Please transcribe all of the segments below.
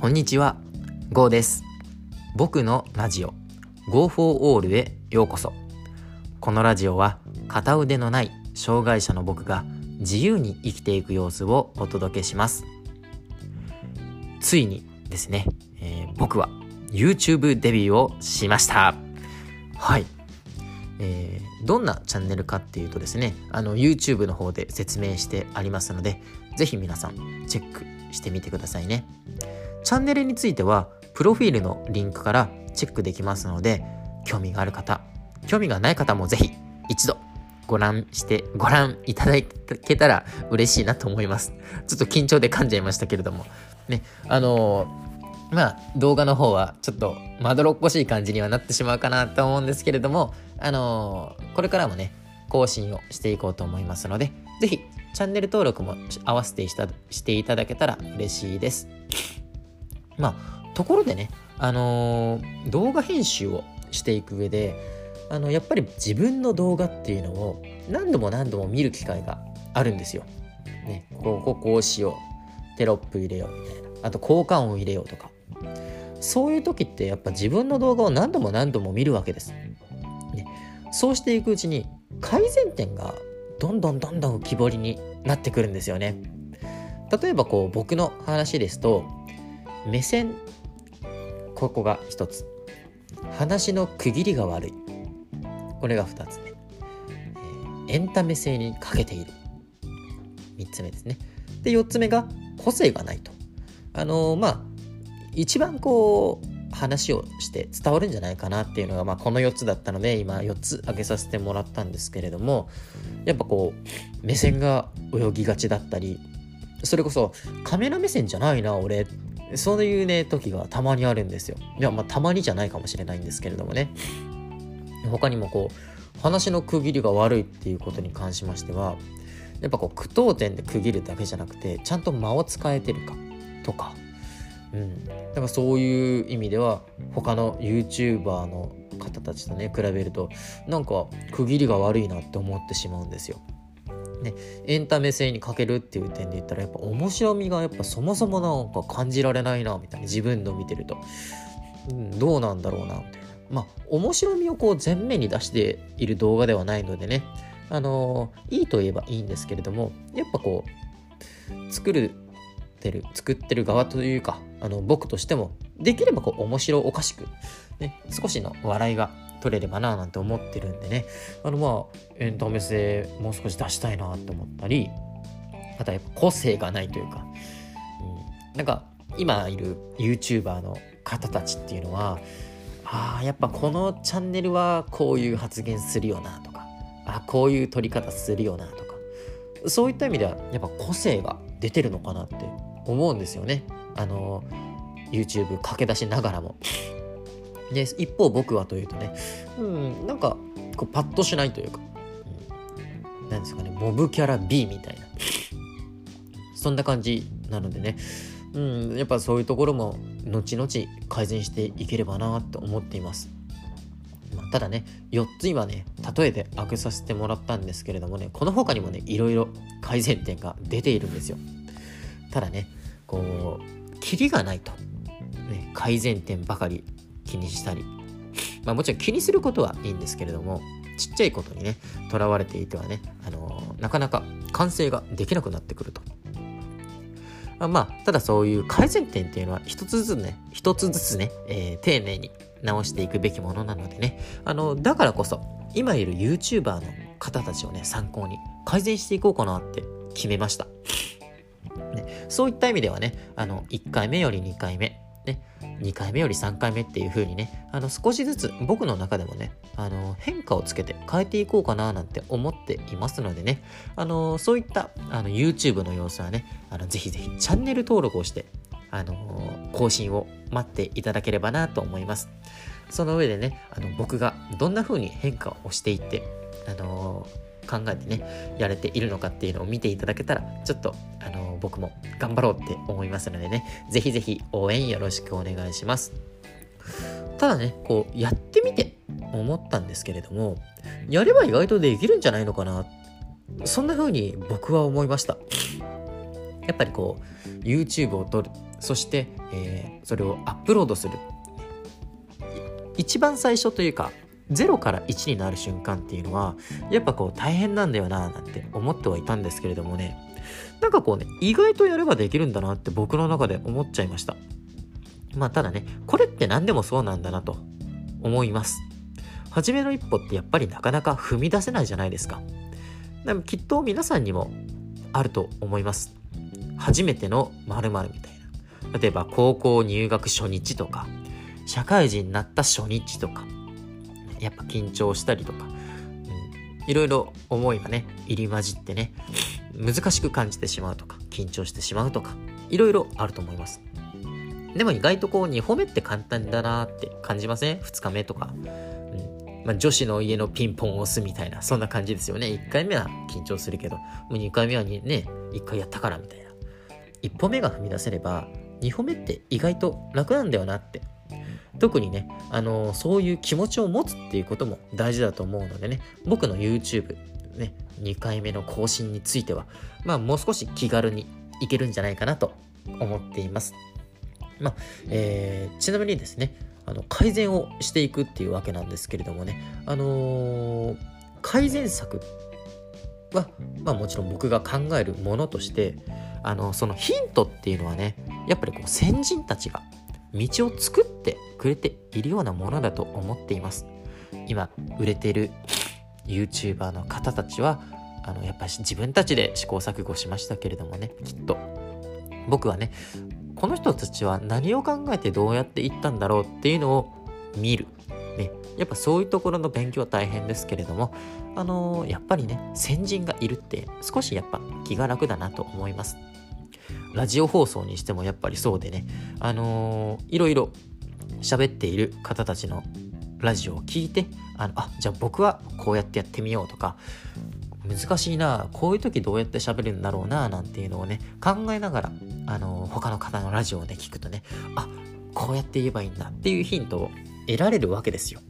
こんにちは、ゴーです。僕のラジオ Go for All へようこそ。このラジオは片腕のない障害者の僕が自由に生きていく様子をお届けします。ついにですね、えー僕は YouTube デビューをしました。はい。えーどんなチャンネルかっていうとですね、あの YouTube の方で説明してありますので、ぜひ皆さんチェックしてみてくださいね。チャンネルについては、プロフィールのリンクからチェックできますので、興味がある方、興味がない方もぜひ一度ご覧して、ご覧いただけたら嬉しいなと思います。ちょっと緊張で噛んじゃいましたけれども。ね、あのーまあ動画の方はちょっとまどろっこしい感じにはなってしまうかなと思うんですけれども、あのーこれからもね、更新をしていこうと思いますので、ぜひチャンネル登録も合わせてしたしていただけたら嬉しいです。まあ、ところでね、あのー動画編集をしていく上で、あの、やっぱり自分の動画っていうのを何度も何度も見る機会があるんですよ。ね、こ、ここうしよう。テロップ入れようみたいな。あと、効果音入れようとか。そういう時ってやっぱ自分の動画を何度も何度も見るわけです。ね、そうしていくうちに改善点がどんどんどんどん浮き彫りになってくるんですよね。例えばこう僕の話ですと目線。ここが一つ。話の区切りが悪い。これが二つ目、えーエンタメ性に欠けている。三つ目ですね。で四つ目が個性がないと。あのーまあ一番こう話をして伝わるんじゃないかなっていうのが、まあ、この4つだったので今4つ挙げさせてもらったんですけれどもやっぱこう目線が泳ぎがちだったりそれこそカメラ目線じゃないな俺。っそういうね時がたまにあるんですよ。いやまあたまにじゃないかもしれないんですけれどもね。他にもこう話の区切りが悪いっていうことに関しましてはやっぱこう句読点で区切るだけじゃなくてちゃんと間を使えてるかとか。うん、だからそういう意味では他の YouTuber の方たちとね比べるとなんか区切りが悪いなって思ってしまうんですよ。ね、エンタメ性に欠けるっていう点で言ったらやっぱ面白みがやっぱそもそもなんか感じられないなみたいな自分の見てると、うん、どうなんだろうなみたいなまあ面白みをこう前面に出している動画ではないのでね。あのーいいと言えばいいんですけれどもやっぱこう作るてる作ってる側というかあの僕としてもできればこう面白おかしく、ね、少しの笑いが取れればななんて思ってるんでねあのまあエンタメ性もう少し出したいなって思ったりあとやっぱ個性がないというか、うん、なんか今いる YouTuber の方たちっていうのはあやっぱこのチャンネルはこういう発言するよなとかあこういう撮り方するよなとかそういった意味ではやっぱ個性が出てるのかなって思うんですよね。あの YouTube 駆け出しながらも。で一方僕はというとね、うん、なんかこうパッとしないというか、うん、なんですかねモブキャラ B みたいなそんな感じなのでね、うん、やっぱそういうところも後々改善していければなと思っています。まあただね4つ今ね例えで挙げさせてもらったんですけれどもねこの他にもねいろいろ改善点が出ているんですよただねこうキリがないと、ね、改善点ばかり気にしたり。まあもちろん気にすることはいいんですけれどもちっちゃいことにねとらわれていてはね、あのーなかなか完成ができなくなってくると。まあただそういう改善点っていうのは一つずつね一つずつね、えー丁寧に直していくべきものなのでね。あのだからこそ今いる YouTuber の方たちをね参考に改善していこうかなって決めました、ね、そういった意味ではねあの1回目より2回目ね、2回目より3回目っていう風にねあの少しずつ僕の中でもねあの変化をつけて変えていこうかななんて思っていますのでねあのそういったあの YouTube の様子はねあのぜひぜひチャンネル登録をしてあの更新を待っていただければなと思います。その上でねあの僕がどんな風に変化をしていってあの考えてねやれているのかっていうのを見ていただけたらちょっとあの僕も頑張ろうって思いますのでねぜひぜひ応援よろしくお願いします。ただねこうやってみて思ったんですけれどもやれば意外とできるんじゃないのかなそんな風に僕は思いました。やっぱりこう YouTube を撮るそして、えー、それをアップロードする。一番最初というか0から1になる瞬間っていうのはやっぱこう大変なんだよななんて思ってはいたんですけれどもね。なんかこうね意外とやればできるんだなって僕の中で思っちゃいました。まあただねこれって何でもそうなんだなと思います。初めの一歩ってやっぱりなかなか踏み出せないじゃないですか。でもきっと皆さんにもあると思います。初めての〇〇みたいな。例えば高校入学初日とか社会人になった初日とか。やっぱ緊張したりとか、うん、いろいろ思いがね入り混じってね難しく感じてしまうとか緊張してしまうとかいろいろあると思います。でも意外とこう2歩目って簡単だなって感じません ?2 日目とか、うん。まあ、女子の家のピンポンを押すみたいなそんな感じですよね。1回目は緊張するけどもう2回目はね1回やったからみたいな。1歩目が踏み出せれば2歩目って意外と楽なんだよなって特にね、あの、そういう気持ちを持つっていうことも大事だと思うのでね、僕の YouTube、ね、2回目の更新については、まあもう少し気軽にいけるんじゃないかなと思っています。まあ、えー、ちなみにですね、あの改善をしていくっていうわけなんですけれどもね、あのー、改善策は、まあ、もちろん僕が考えるものとしてあのそのヒントっていうのはねやっぱりこう先人たちが道を作ってくれているようなものだと思っています。今売れてる YouTuber の方たちはあのやっぱり自分たちで試行錯誤しましたけれどもねきっと。僕はねこの人たちは何を考えてどうやっていったんだろうっていうのを見る、ね、やっぱそういうところの勉強は大変ですけれどもあのー、やっぱりね先人がいるって少しやっぱ気が楽だなと思います。ラジオ放送にしてもやっぱりそうでね、あのー、いろいろ喋っている方たちのラジオを聞いて、あの、あ、じゃあ僕はこうやってやってみようとか、難しいな、こういう時どうやって喋るんだろうな、なんていうのをね、考えながら、あの、他の方のラジオをね、聞くとね、あ、こうやって言えばいいんだっていうヒントを得られるわけですよ。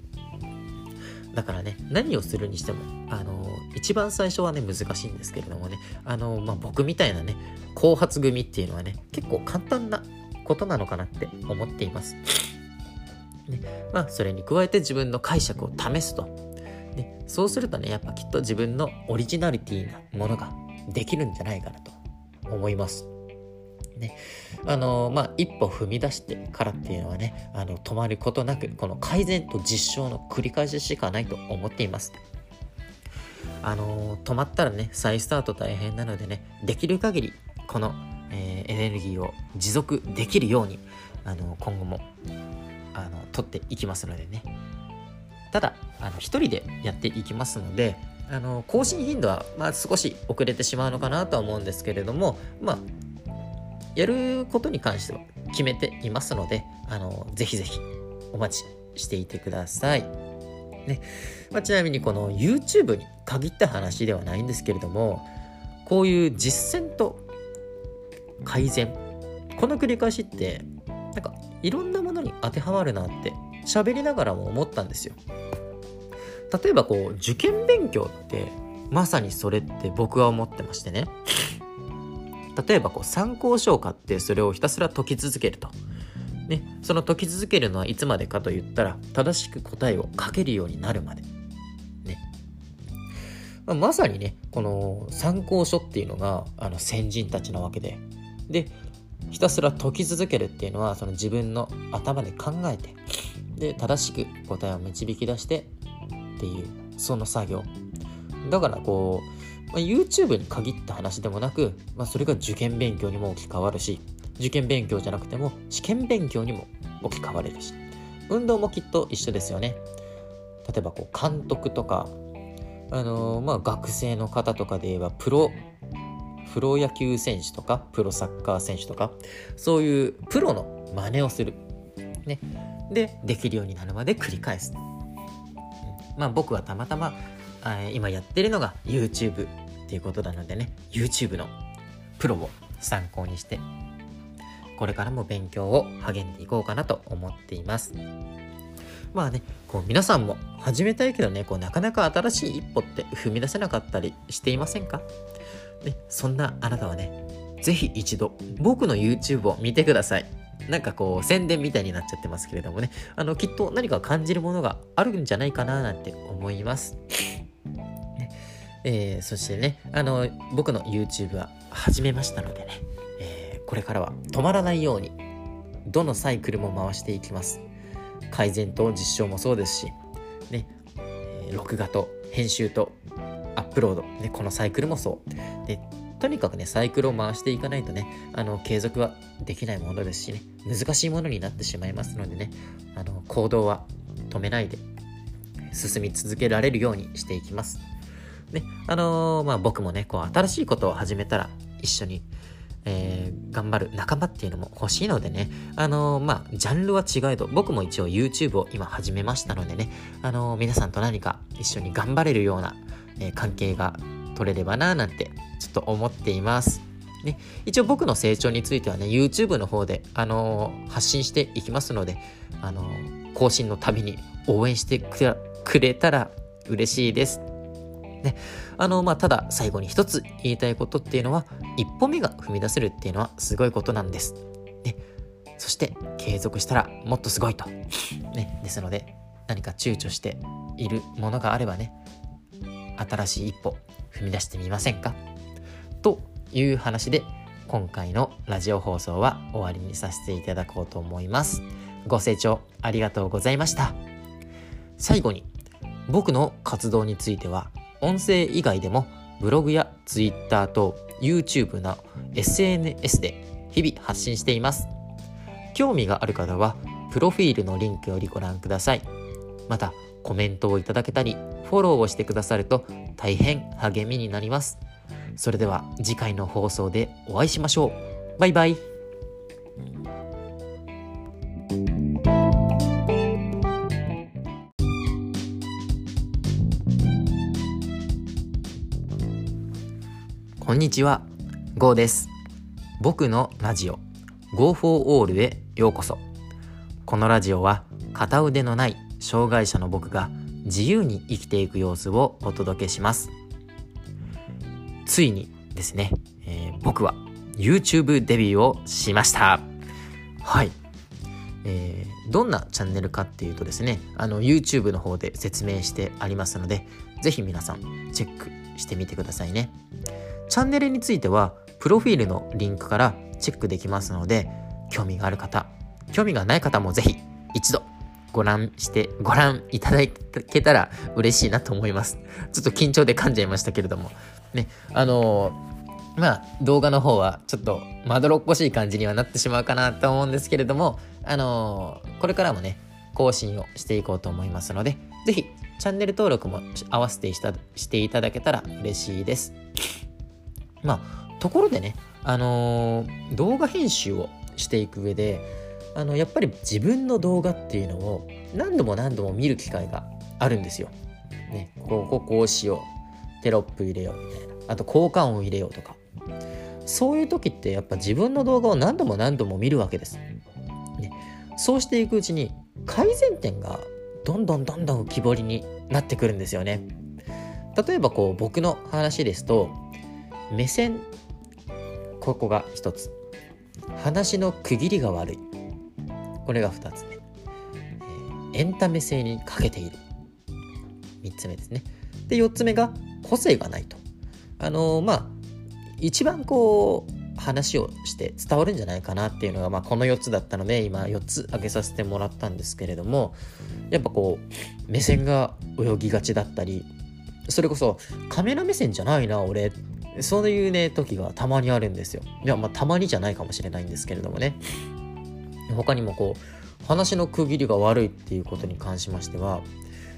だからね、何をするにしても、あの、一番最初はね、難しいんですけれどもね、あの、まあ、僕みたいなね、後発組っていうのはね、結構簡単なことなのかなって思っています。ね、まあ、それに加えて自分の解釈を試すと。ね、そうするとね、やっぱきっと自分のオリジナリティなものができるんじゃないかなと思います。ね、あのまあ一歩踏み出してからっていうのはねあの止まることなくこの改善と実証の繰り返ししかないと思っていますあの止まったらね再スタート大変なのでねできる限りこの、えー、エネルギーを持続できるようにあの今後もあの取っていきますのでねただあの一人でやっていきますのであの更新頻度は、まあ、少し遅れてしまうのかなとは思うんですけれどもまあやることに関しては決めていますので、あの、ぜひぜひお待ちしていてください。ね。まあ、ちなみにこの YouTube に限った話ではないんですけれども、こういう実践と改善、この繰り返しって、なんかいろんなものに当てはまるなって喋りながらも思ったんですよ。例えばこう受験勉強ってまさにそれって僕は思ってましてね例えばこう参考書を買ってそれをひたすら解き続けると。ね、その解き続けるのはいつまでかと言ったら正しく答えを書けるようになるまで。ね。まあ、まさにねこの参考書っていうのがあの先人たちなわけで。でひたすら解き続けるっていうのはその自分の頭で考えてで正しく答えを導き出してっていうその作業。だからこうま、YouTube に限った話でもなく、まあ、それが受験勉強にも置き換わるし、受験勉強じゃなくても試験勉強にも置き換われるし、運動もきっと一緒ですよね。例えばこう監督とか、あのー、まあ学生の方とかで言えばプロ、プロ野球選手とか、プロサッカー選手とか、そういうプロの真似をする。ね。で、できるようになるまで繰り返す。まあ僕はたまたま今やってるのが YouTube っていうことなのでね YouTube のプロを参考にしてこれからも勉強を励んでいこうかなと思っていますまあねこう皆さんも始めたいけどねこうなかなか新しい一歩って踏み出せなかったりしていませんか？ね、そんなあなたはねぜひ一度僕の YouTube を見てください。なんかこう宣伝みたいになっちゃってますけれどもね、あのきっと何か感じるものがあるんじゃないかななんて思います。ねえー、そしてね、あの僕の YouTube は始めましたのでね、これからは止まらないようにどのサイクルも回していきます。改善と実証もそうですし、ね、録画と編集とアップロード、ね、このサイクルもそう。でとにかくね、サイクルを回していかないとね、あの、継続はできないものですしね、難しいものになってしまいますのでね、あの、行動は止めないで、進み続けられるようにしていきます。ね、あのー、まあ、僕もね、こう、新しいことを始めたら、一緒に、えー、頑張る仲間っていうのも欲しいのでね、あのー、まあ、ジャンルは違えど、僕も一応 YouTube を今始めましたのでね、あのー、皆さんと何か一緒に頑張れるような、えー、関係が取れればななんてちょっと思っています。ね、一応僕の成長についてはね、YouTube の方で、あの、発信していきますので、あの、更新のたびに応援してくれたら嬉しいです。ね、あの、まあ、ただ最後に一つ言いたいことっていうのは、一歩目が踏み出せるっていうのはすごいことなんです。ね、そして継続したらもっとすごいと。ね、ですので、何か躊躇しているものがあればね、新しい一歩踏み出してみませんか？という話で今回のラジオ放送は終わりにさせていただこうと思います。ご清聴ありがとうございました。最後に僕の活動については音声以外でもブログや Twitter と YouTube の SNS で日々発信しています。興味がある方はプロフィールのリンクよりご覧ください。またコメントをいただけたりフォローをしてくださると大変励みになります。それでは次回の放送でお会いしましょう。バイバイ。こんにちは、ゴーです。僕のラジオ Go for All へようこそ。このラジオは片腕のない障害者の僕が自由に生きていく様子をお届けします。ついにですね、えー、僕は YouTube デビューをしました。はい。えー、どんなチャンネルかっていうとですね、あの YouTube の方で説明してありますので、ぜひ皆さんチェックしてみてくださいね。チャンネルについては、プロフィールのリンクからチェックできますので、興味がある方、興味がない方もぜひ一度ご覧して、ご覧いただけたら嬉しいなと思います。ちょっと緊張で噛んじゃいましたけれども。ね、あのー、まあ、動画の方はちょっとまどろっこしい感じにはなってしまうかなと思うんですけれども、あのー、これからもね、更新をしていこうと思いますので、ぜひ、チャンネル登録も合わせてしていただけたら嬉しいです。まあ、ところでね、あのー、動画編集をしていく上で、あのやっぱり自分の動画っていうのを何度も何度も見る機会があるんですよ。ね、こここうしようテロップ入れようみたいなあと効果音入れようとかそういう時ってやっぱ自分の動画を何度も何度も見るわけです。ね、そうしていくうちに改善点がどんどんどんどん浮き彫りになってくるんですよね。例えばこう僕の話ですと目線。ここが一つ。話の区切りが悪い。これが2つ目、えー、エンタメ性に欠けている。3つ目ですね。で4つ目が個性がないと。あのー、まあ一番こう話をして伝わるんじゃないかなっていうのが、まあ、この4つだったので今4つ挙げさせてもらったんですけれどもやっぱこう目線が泳ぎがちだったりそれこそカメラ目線じゃないな俺。っそういうね時がたまにあるんですよ。いやまあたまにじゃないかもしれないんですけれどもね。他にもこう話の区切りが悪いっていうことに関しましては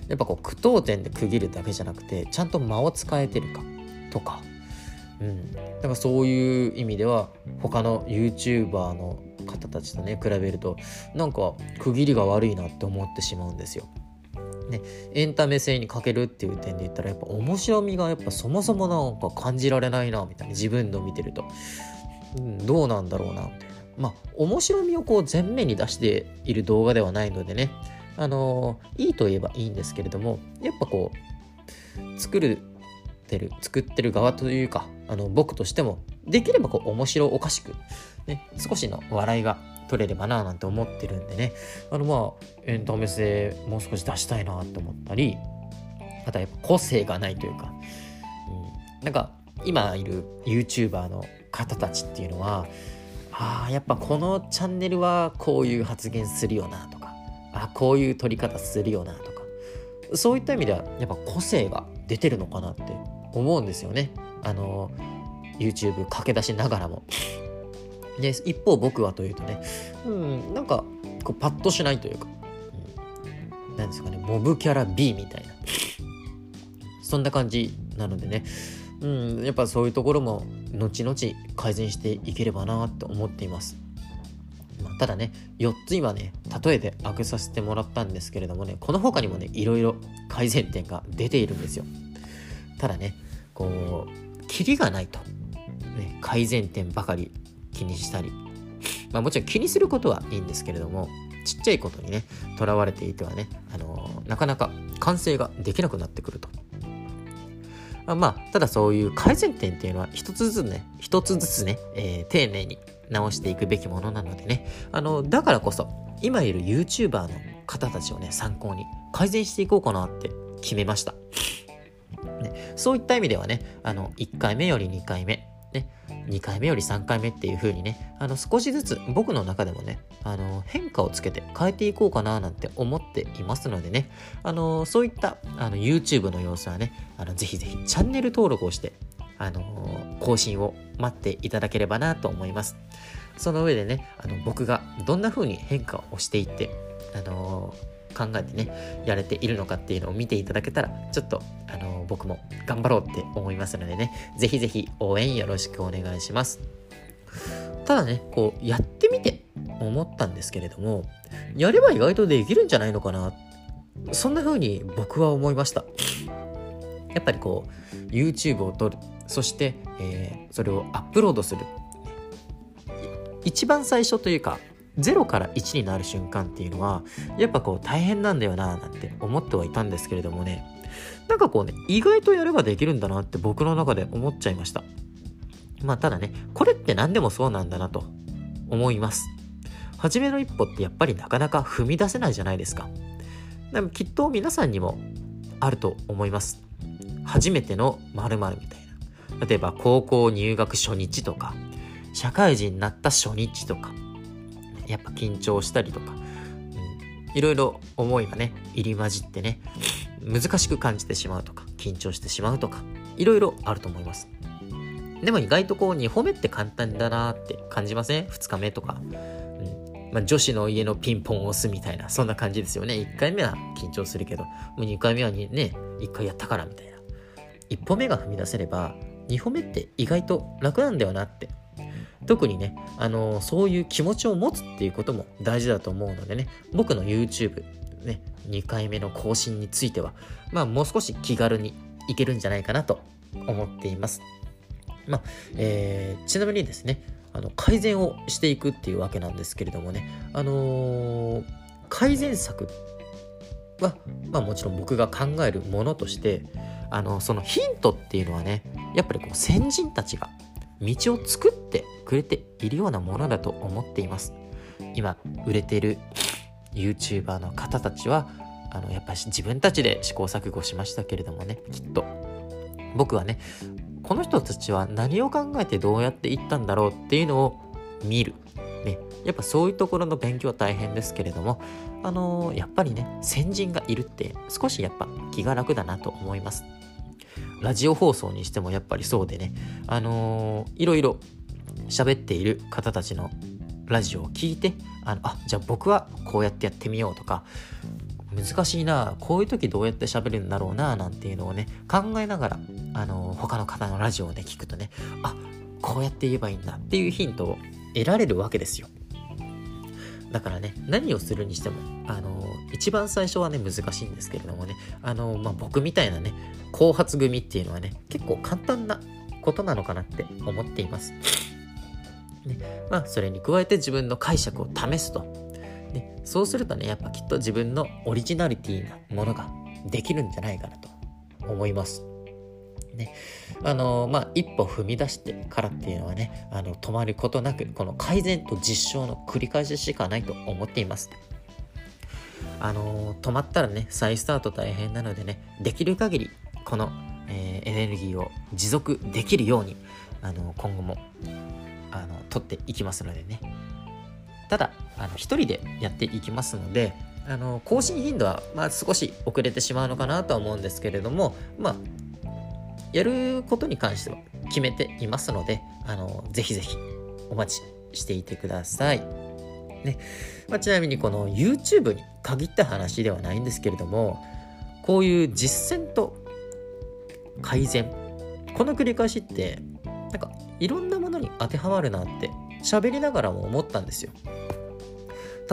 やっぱこう句読点で区切るだけじゃなくてちゃんと間を使えてるかとか。うん。だからそういう意味では他の YouTuber の方たちとね比べるとなんか区切りが悪いなって思ってしまうんですよ。ね、エンタメ性に欠けるっていう点で言ったらやっぱ面白みがやっぱそもそもなんか感じられないなみたいな自分の見てると、うん、どうなんだろうなみたいな。まあ、面白みをこう前面に出している動画ではないのでね、あのー、いいと言えばいいんですけれども、やっぱこう、作るてる、作ってる側というか、あの、僕としても、できればこう面白おかしく、ね、少しの笑いが取れればななんて思ってるんでね。あのまあエンタメ性もう少し出したいなと思ったりあとはやっぱ個性がないというか、うん、なんか今いる YouTuber の方たちっていうのはあやっぱこのチャンネルはこういう発言するよなとかあこういう撮り方するよなとか。そういった意味ではやっぱ個性が出てるのかなって思うんですよね。あの YouTube 駆け出しながらも。で一方僕はというとねうんなんかこうパッとしないというか、うん、なんですかねモブキャラ B みたいなそんな感じなのでねうん、やっぱそういうところも後々改善していければなと思っています。ま、ただね、4つ今ね、例えて挙げさせてもらったんですけれどもね、この他にもね、いろいろ改善点が出ているんですよ。ただね、こう、キリがないと、ね、改善点ばかり気にしたり、まあもちろん気にすることはいいんですけれども、ちっちゃいことにね、とらわれていてはね、あのー、なかなか完成ができなくなってくると。まあ、ただそういう改善点っていうのは一つずつね、一つずつね、えー、丁寧に直していくべきものなのでね、あの、だからこそ、今いる YouTuber の方たちをね、参考に改善していこうかなって決めました。ね、そういった意味ではね、あの、1回目より2回目、ね、2回目より3回目っていう風にね、あの少しずつ僕の中でもね、あの変化をつけて変えていこうかななんて思っていますのでね、あのそういったあの YouTube の様子はね、あのぜひぜひチャンネル登録をして、あの更新を待っていただければなと思います。その上でね、あの僕がどんな風に変化をしていって、あの考えてね、やれているのかっていうのを見ていただけたら、ちょっと、あの僕も頑張ろうって思いますのでね、ぜひぜひ応援よろしくお願いします。ただね、こう、やってみて思ったんですけれども、やれば意外とできるんじゃないのかな。そんな風に僕は思いました。やっぱりこう、YouTube を撮る。そして、えー、それをアップロードする。一番最初というか、0から1になる瞬間っていうのは、やっぱこう大変なんだよな、なんて思ってはいたんですけれどもね、なんかこうね、意外とやればできるんだなって僕の中で思っちゃいました。まあただね、これって何でもそうなんだなと思います。初めの一歩ってやっぱりなかなか踏み出せないじゃないですか。でもきっと皆さんにもあると思います。初めての〇〇みたいな。例えば高校入学初日とか、社会人になった初日とか、やっぱ緊張したりとか、うん、いろいろ思いがね、入り混じってね、難しく感じてしまうとか、緊張してしまうとか、いろいろあると思います。でも意外とこう2歩目って簡単だなって感じません ?2 日目とか。うんまあ、女子の家のピンポンを押すみたいな、そんな感じですよね。1回目は緊張するけど、もう2回目はね、1回やったからみたいな。1歩目が踏み出せれば、2歩目って意外と楽なんだよなって特にね、あのー、そういう気持ちを持つっていうことも大事だと思うのでね、僕の YouTube、ね、2回目の更新については、まあもう少し気軽にいけるんじゃないかなと思っています。まあ、えー、ちなみにですね、あの改善をしていくっていうわけなんですけれどもね、あのー、改善策は、まあもちろん僕が考えるものとして、あの、そのヒントっていうのはね、やっぱりこう先人たちが道を作ってくれているようなものだと思っています。今売れてる YouTuber の方たちはあのやっぱり自分たちで試行錯誤しましたけれどもねきっと。僕はねこの人たちは何を考えてどうやっていったんだろうっていうのを見る。ね、やっぱそういうところの勉強は大変ですけれども、あのー、やっぱりね、先人がいるって少しやっぱ気が楽だなと思います。ラジオ放送にしてもやっぱりそうでね、あのー、いろいろ喋っている方たちのラジオを聞いて、あの、あ、じゃあ僕はこうやってやってみようとか、難しいな、こういう時どうやって喋るんだろうな、なんていうのをね、考えながら、あの、他の方のラジオをね、聞くとね、あ、こうやって言えばいいんだっていうヒントを得られるわけですよ。だからね、何をするにしても、あの、一番最初はね、難しいんですけれどもね、あの、まあ、僕みたいなね、後発組っていうのはね、結構簡単なことなのかなって思っています。ね、まあ、それに加えて自分の解釈を試すと。ね、そうするとね、やっぱきっと自分のオリジナリティなものができるんじゃないかなと思います。ね、あのまあ一歩踏み出してからっていうのはねあの止まることなくこの改善と実証の繰り返ししかないと思っています。あの止まったらね再スタート大変なのでねできる限りこの、えー、エネルギーを持続できるようにあの今後もあの取っていきますのでね。ただあの一人でやっていきますのであの更新頻度は、まあ、少し遅れてしまうのかなとは思うんですけれどもまあやることに関しては決めていますので、あの、ぜひぜひお待ちしていてください。ね。まあ、ちなみにこの YouTube に限った話ではないんですけれども、こういう実践と改善、この繰り返しって、なんかいろんなものに当てはまるなって喋りながらも思ったんですよ。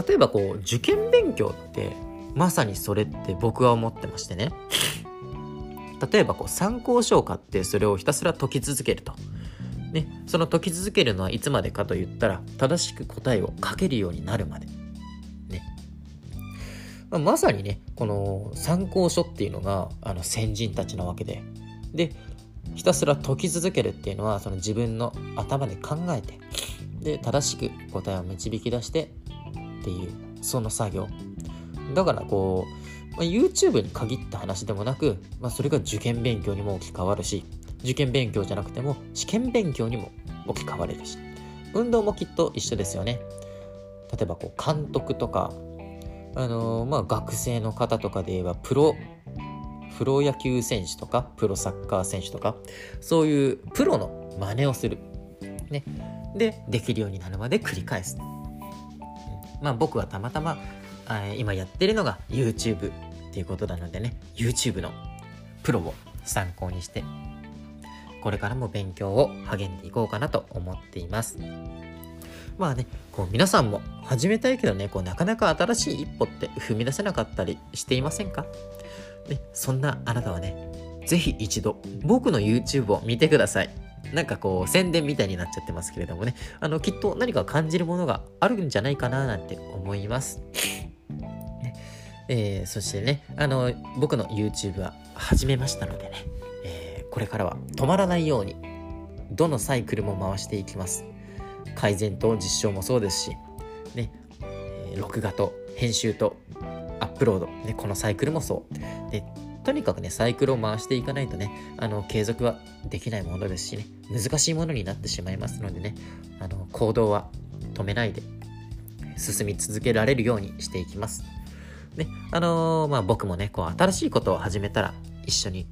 例えばこう受験勉強ってまさにそれって僕は思ってましてね例えばこう参考書を買ってそれをひたすら解き続けると。ね、その解き続けるのはいつまでかと言ったら正しく答えを書けるようになるまで。ね。まあ、まさにね、この参考書っていうのがあの先人たちなわけで。で、ひたすら解き続けるっていうのはその自分の頭で考えて、で、正しく答えを導き出してっていう、その作業。だからこう、まあ、YouTube に限った話でもなく、まあ、それが受験勉強にも置き換わるし、受験勉強じゃなくても試験勉強にも置き換われるし、運動もきっと一緒ですよね。例えばこう監督とか、あのー、まあ学生の方とかで言えばプロ、プロ野球選手とか、プロサッカー選手とか、そういうプロの真似をする。ね。で、できるようになるまで繰り返す。まあ僕はたまたま今やってるのが YouTube っていうことなのでね YouTube のプロを参考にしてこれからも勉強を励んでいこうかなと思っています。まあねこう皆さんも始めたいけどねこうなかなか新しい一歩って踏み出せなかったりしていませんか？ねそんなあなたはね是非一度僕の YouTube を見てください。なんかこう宣伝みたいになっちゃってますけれどもね。あのきっと何か感じるものがあるんじゃないかななんて思います。えー、そしてね、あの、僕の YouTube は始めましたのでね、えー、これからは止まらないように、どのサイクルも回していきます。改善と実証もそうですし、ね、えー、録画と編集とアップロード、ね、このサイクルもそう。で、とにかくね、サイクルを回していかないとね、あの、継続はできないものですしね、難しいものになってしまいますのでね、あの、行動は止めないで、進み続けられるようにしていきます。ね、あのー、まあ僕もね、こう新しいことを始めたら一緒に、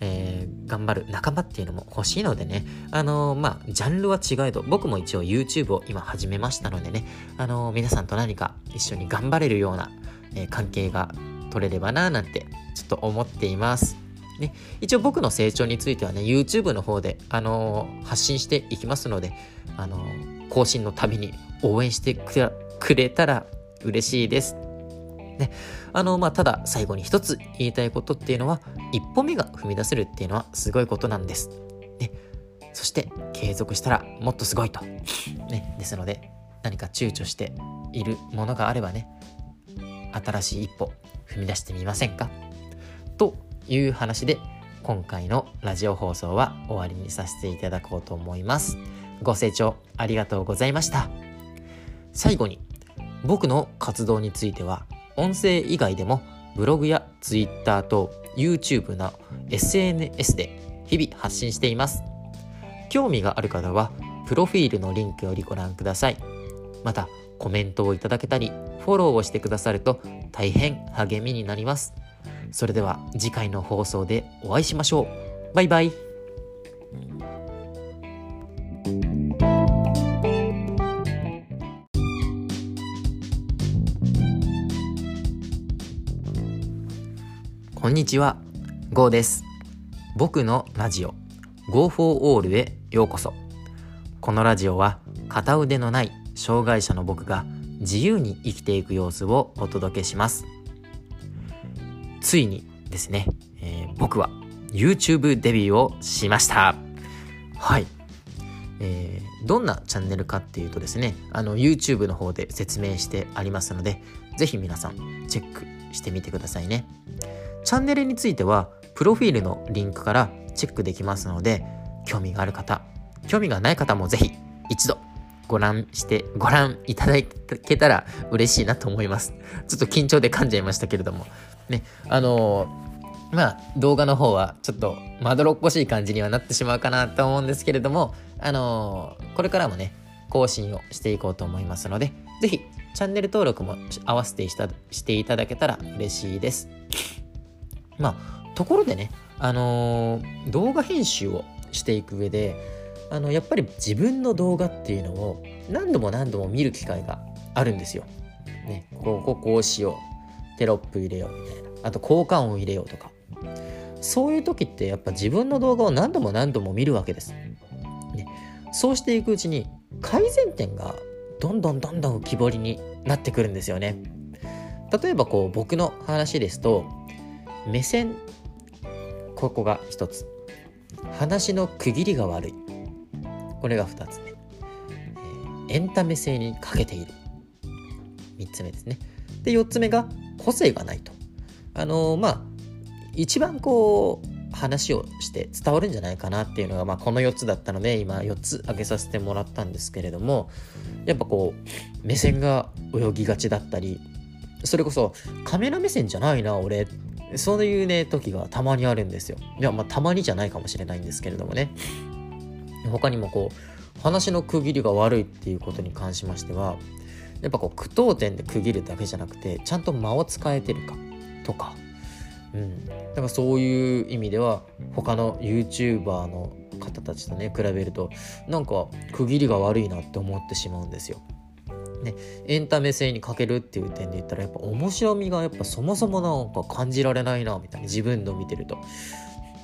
えー、頑張る仲間っていうのも欲しいのでね、あのー、まあジャンルは違えど、僕も一応 YouTube を今始めましたのでね、あのー、皆さんと何か一緒に頑張れるような、え関係が取れればなーなんてちょっと思っています。ね、一応僕の成長についてはね、YouTube の方で、あの発信していきますので、あの更新のたびに応援してくれたら嬉しいです。ね。あの、まあ、ただ最後に一つ言いたいことっていうのは、一歩目が踏み出せるっていうのはすごいことなんです。ね。そして継続したらもっとすごいと。ね。ですので、何か躊躇しているものがあればね、新しい一歩踏み出してみませんか？という話で、今回のラジオ放送は終わりにさせていただこうと思います。ご清聴ありがとうございました。最後に僕の活動については音声以外でもブログや Twitter と YouTube の SNS で日々発信しています。興味がある方はプロフィールのリンクよりご覧ください。またコメントをいただけたりフォローをしてくださると大変励みになります。それでは次回の放送でお会いしましょう。バイバイ。んにちは、ゴーです。僕のラジオ Go for All へようこそ。このラジオは片腕のない障害者の僕が自由に生きていく様子をお届けします。ついにですね、えー、僕は YouTube デビューをしました。はい。えー、どんなチャンネルかっていうとですね、あの YouTube の方で説明してありますので、ぜひ皆さんチェックしてみてくださいね。チャンネルについては、プロフィールのリンクからチェックできますので興味がある方興味がない方もぜひ一度ご覧してご覧いただけたら嬉しいなと思います。ちょっと緊張で噛んじゃいましたけれども。ねあのー、まあ動画の方はちょっとまどろっこしい感じにはなってしまうかなと思うんですけれどもあのー、これからもね更新をしていこうと思いますので是非チャンネル登録も合わせてしていただけたら嬉しいです。まあところでねあのー、動画編集をしていく上であのやっぱり自分の動画っていうのを何度も何度も見る機会があるんですよ。ね、こここうしようテロップ入れようみたいなあと効果音入れようとかそういう時ってやっぱ自分の動画を何度も何度も見るわけです。ね、そうしていくうちに改善点がどんどんどんどん浮き彫りになってくるんですよね。例えばこう僕の話ですと目線ここが一つ。話の区切りが悪い。これが2つ目、えー、エンタメ性に欠けている。3つ目ですね。で4つ目が個性がないと。あのー、まあ一番こう話をして伝わるんじゃないかなっていうのが、まあ、この4つだったので今4つ挙げさせてもらったんですけれどもやっぱこう目線が泳ぎがちだったりそれこそカメラ目線じゃないな俺っそういうね時がたまにあるんですよ。いやまあたまにじゃないかもしれないんですけれどもね。他にもこう話の区切りが悪いっていうことに関しましてはやっぱこう句読点で区切るだけじゃなくてちゃんと間を使えてるかとか、うん、だからそういう意味では他の YouTuber の方たちとね比べるとなんか区切りが悪いなって思ってしまうんですよ。ね、エンタメ性に欠けるっていう点で言ったらやっぱ面白みがやっぱそもそもなんか感じられないなみたいな自分の見てると、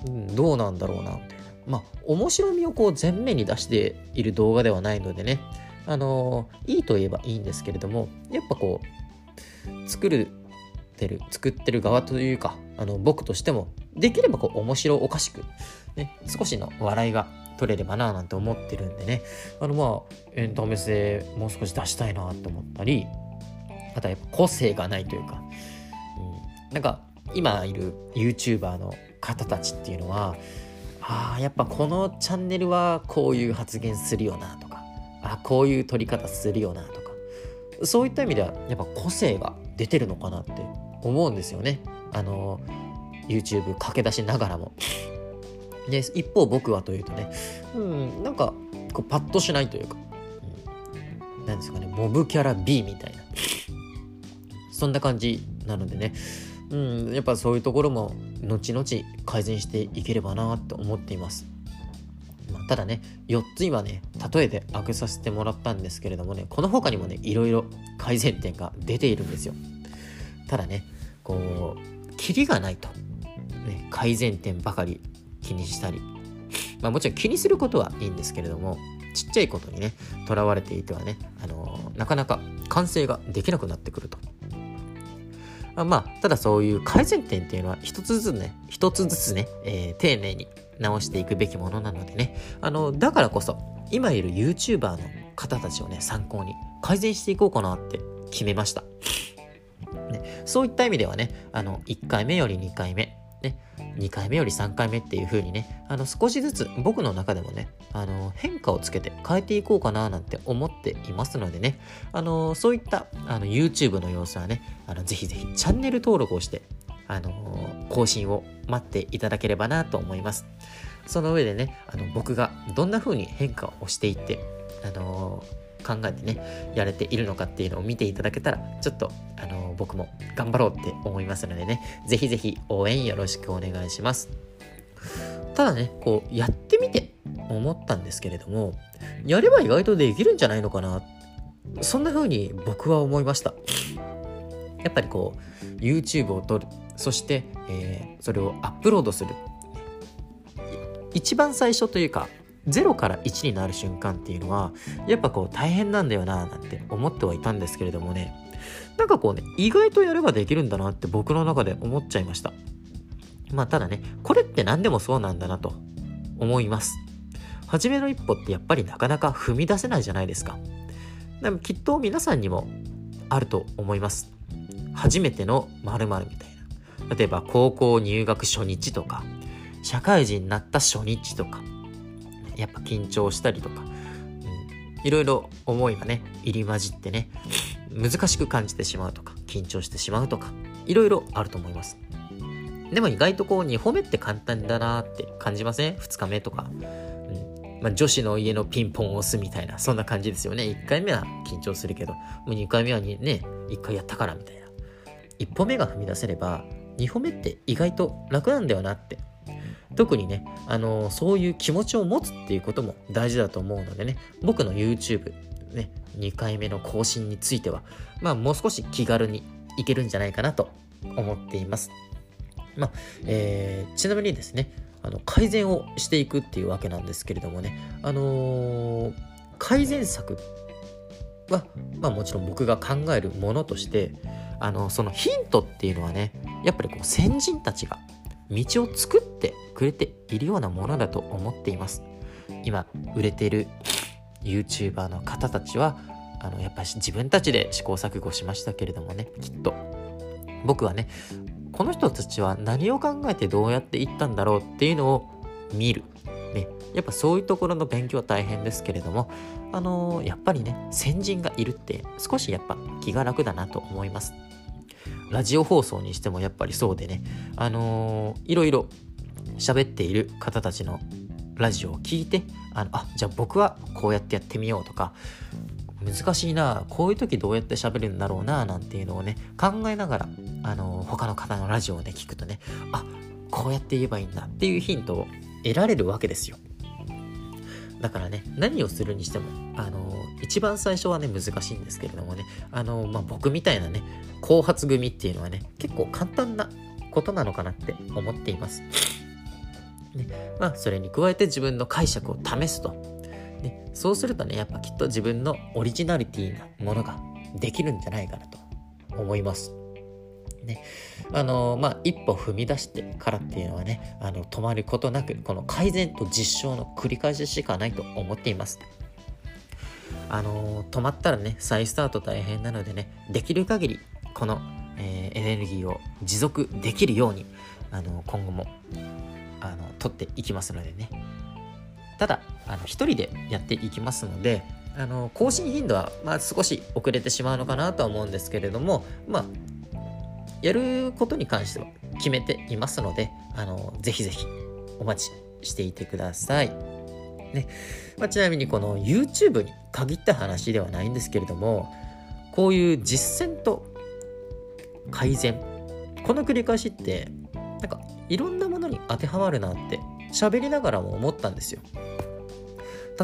うん、どうなんだろうな。みたいなまあ、面白みをこう前面に出している動画ではないのでね、あのー、いいと言えばいいんですけれども、やっぱこう、作るてる、作ってる側というか、あの、僕としても、できればこう、面白おかしく、ね、少しの笑いが取れればななんて思ってるんでね、あの、まあ、エンタメ性もう少し出したいなと思ったり、あとはやっぱ個性がないというか、うん、なんか、今いる YouTuber の方たちっていうのは、あやっぱこのチャンネルはこういう発言するよなとかあこういう撮り方するよなとか。そういった意味ではやっぱ個性が出てるのかなって思うんですよね。あの YouTube 駆け出しながらも。で一方僕はというとねうんなんかこうパッとしないというか、うん、なんですかねモブキャラ B みたいなそんな感じなのでねうん、やっぱそういうところも後々改善していければなと思っています。まあ、ただね、4つ今ね、例えて挙げさせてもらったんですけれどもね、この他にもね、いろいろ改善点が出ているんですよ。ただね、こう、キリがないと、ね、改善点ばかり気にしたり、まあもちろん気にすることはいいんですけれども、ちっちゃいことにね、とらわれていてはね、あのー、なかなか完成ができなくなってくると。まあ、ただそういう改善点っていうのは一つずつね、一つずつね、えー、丁寧に直していくべきものなのでね、あの、だからこそ、今いる YouTuber の方たちをね、参考に改善していこうかなって決めました。ね、そういった意味ではね、あの、1回目より2回目、ね、2回目より3回目っていう風にね、あの少しずつ僕の中でもね、あの変化をつけて変えていこうかななんて思っていますのでね、あのそういったあの YouTube の様子はね、あのぜひぜひチャンネル登録をして、あの更新を待っていただければなと思います。その上でね、あの僕がどんな風に変化をしていって、あの考えてね、やれているのかっていうのを見ていただけたら、ちょっと、あの僕も頑張ろうって思いますのでね、ぜひぜひ応援よろしくお願いします。ただね、こう、やってみて思ったんですけれども、やれば意外とできるんじゃないのかな。そんな風に僕は思いました。やっぱりこう、YouTube を撮る。そして、えー、それをアップロードする。一番最初というか、0から1になる瞬間っていうのは、やっぱこう大変なんだよななんて思ってはいたんですけれどもね、なんかこうね、意外とやればできるんだなって僕の中で思っちゃいました。まあただね、これって何でもそうなんだなと思います。初めの一歩ってやっぱりなかなか踏み出せないじゃないですか。でもきっと皆さんにもあると思います。初めての〇〇みたいな。例えば高校入学初日とか社会人になった初日とかやっぱ緊張したりとか、うん、いろいろ思いがね入り混じってね難しく感じてしまうとか緊張してしまうとかいろいろあると思います。でも意外とこう2歩目って簡単だなって感じません ?2 日目とか、うん。まあ、女子の家のピンポンを押すみたいなそんな感じですよね。1回目は緊張するけどもう2回目はね1回やったからみたいな。1歩目が踏み出せれば2歩目って意外と楽なんだよなって特にね、あの、そういう気持ちを持つっていうことも大事だと思うのでね、僕の YouTube、ね、2回目の更新については、まあもう少し気軽にいけるんじゃないかなと思っています。まあ、えー、ちなみにですね、あの改善をしていくっていうわけなんですけれどもね、あのー、改善策は、まあもちろん僕が考えるものとして、あのそのヒントっていうのはねやっぱりこう先人たちが道を作ってくれているようなものだと思っています。今売れてる YouTuber の方たちはあのやっぱり自分たちで試行錯誤しましたけれどもねきっと。僕はねこの人たちは何を考えてどうやっていったんだろうっていうのを見る、ね、やっぱそういうところの勉強は大変ですけれどもあのー、やっぱりね先人がいるって少しやっぱ気が楽だなと思います。ラジオ放送にしてもやっぱりそうでね、あのー、いろいろ喋っている方たちのラジオを聞いて、あの、あ、じゃあ僕はこうやってやってみようとか、難しいな、こういう時どうやって喋るんだろうな、なんていうのをね、考えながら、あの、他の方のラジオをね、聞くとね、あ、こうやって言えばいいんだっていうヒントを得られるわけですよ。だからね、何をするにしても、あの、一番最初はね、難しいんですけれどもね、あの、まあ、僕みたいなね、後発組っていうのはね、結構簡単なことなのかなって思っています。ね、まあ、それに加えて自分の解釈を試すと。ね、そうするとね、やっぱきっと自分のオリジナリティなものができるんじゃないかなと思います。ね、あのまあ一歩踏み出してからっていうのはねあの止まることなくこの改善と実証の繰り返ししかないと思っています。あの止まったらね再スタート大変なのでねできる限りこの、えー、エネルギーを持続できるようにあの今後もあの取っていきますのでね。ただあの一人でやっていきますのであの更新頻度は、まあ、少し遅れてしまうのかなとは思うんですけれどもまあやることに関しては決めていますので、あの、ぜひぜひお待ちしていてください。ね。まあ、ちなみにこの YouTube に限った話ではないんですけれども、こういう実践と改善、この繰り返しって、なんかいろんなものに当てはまるなって喋りながらも思ったんですよ。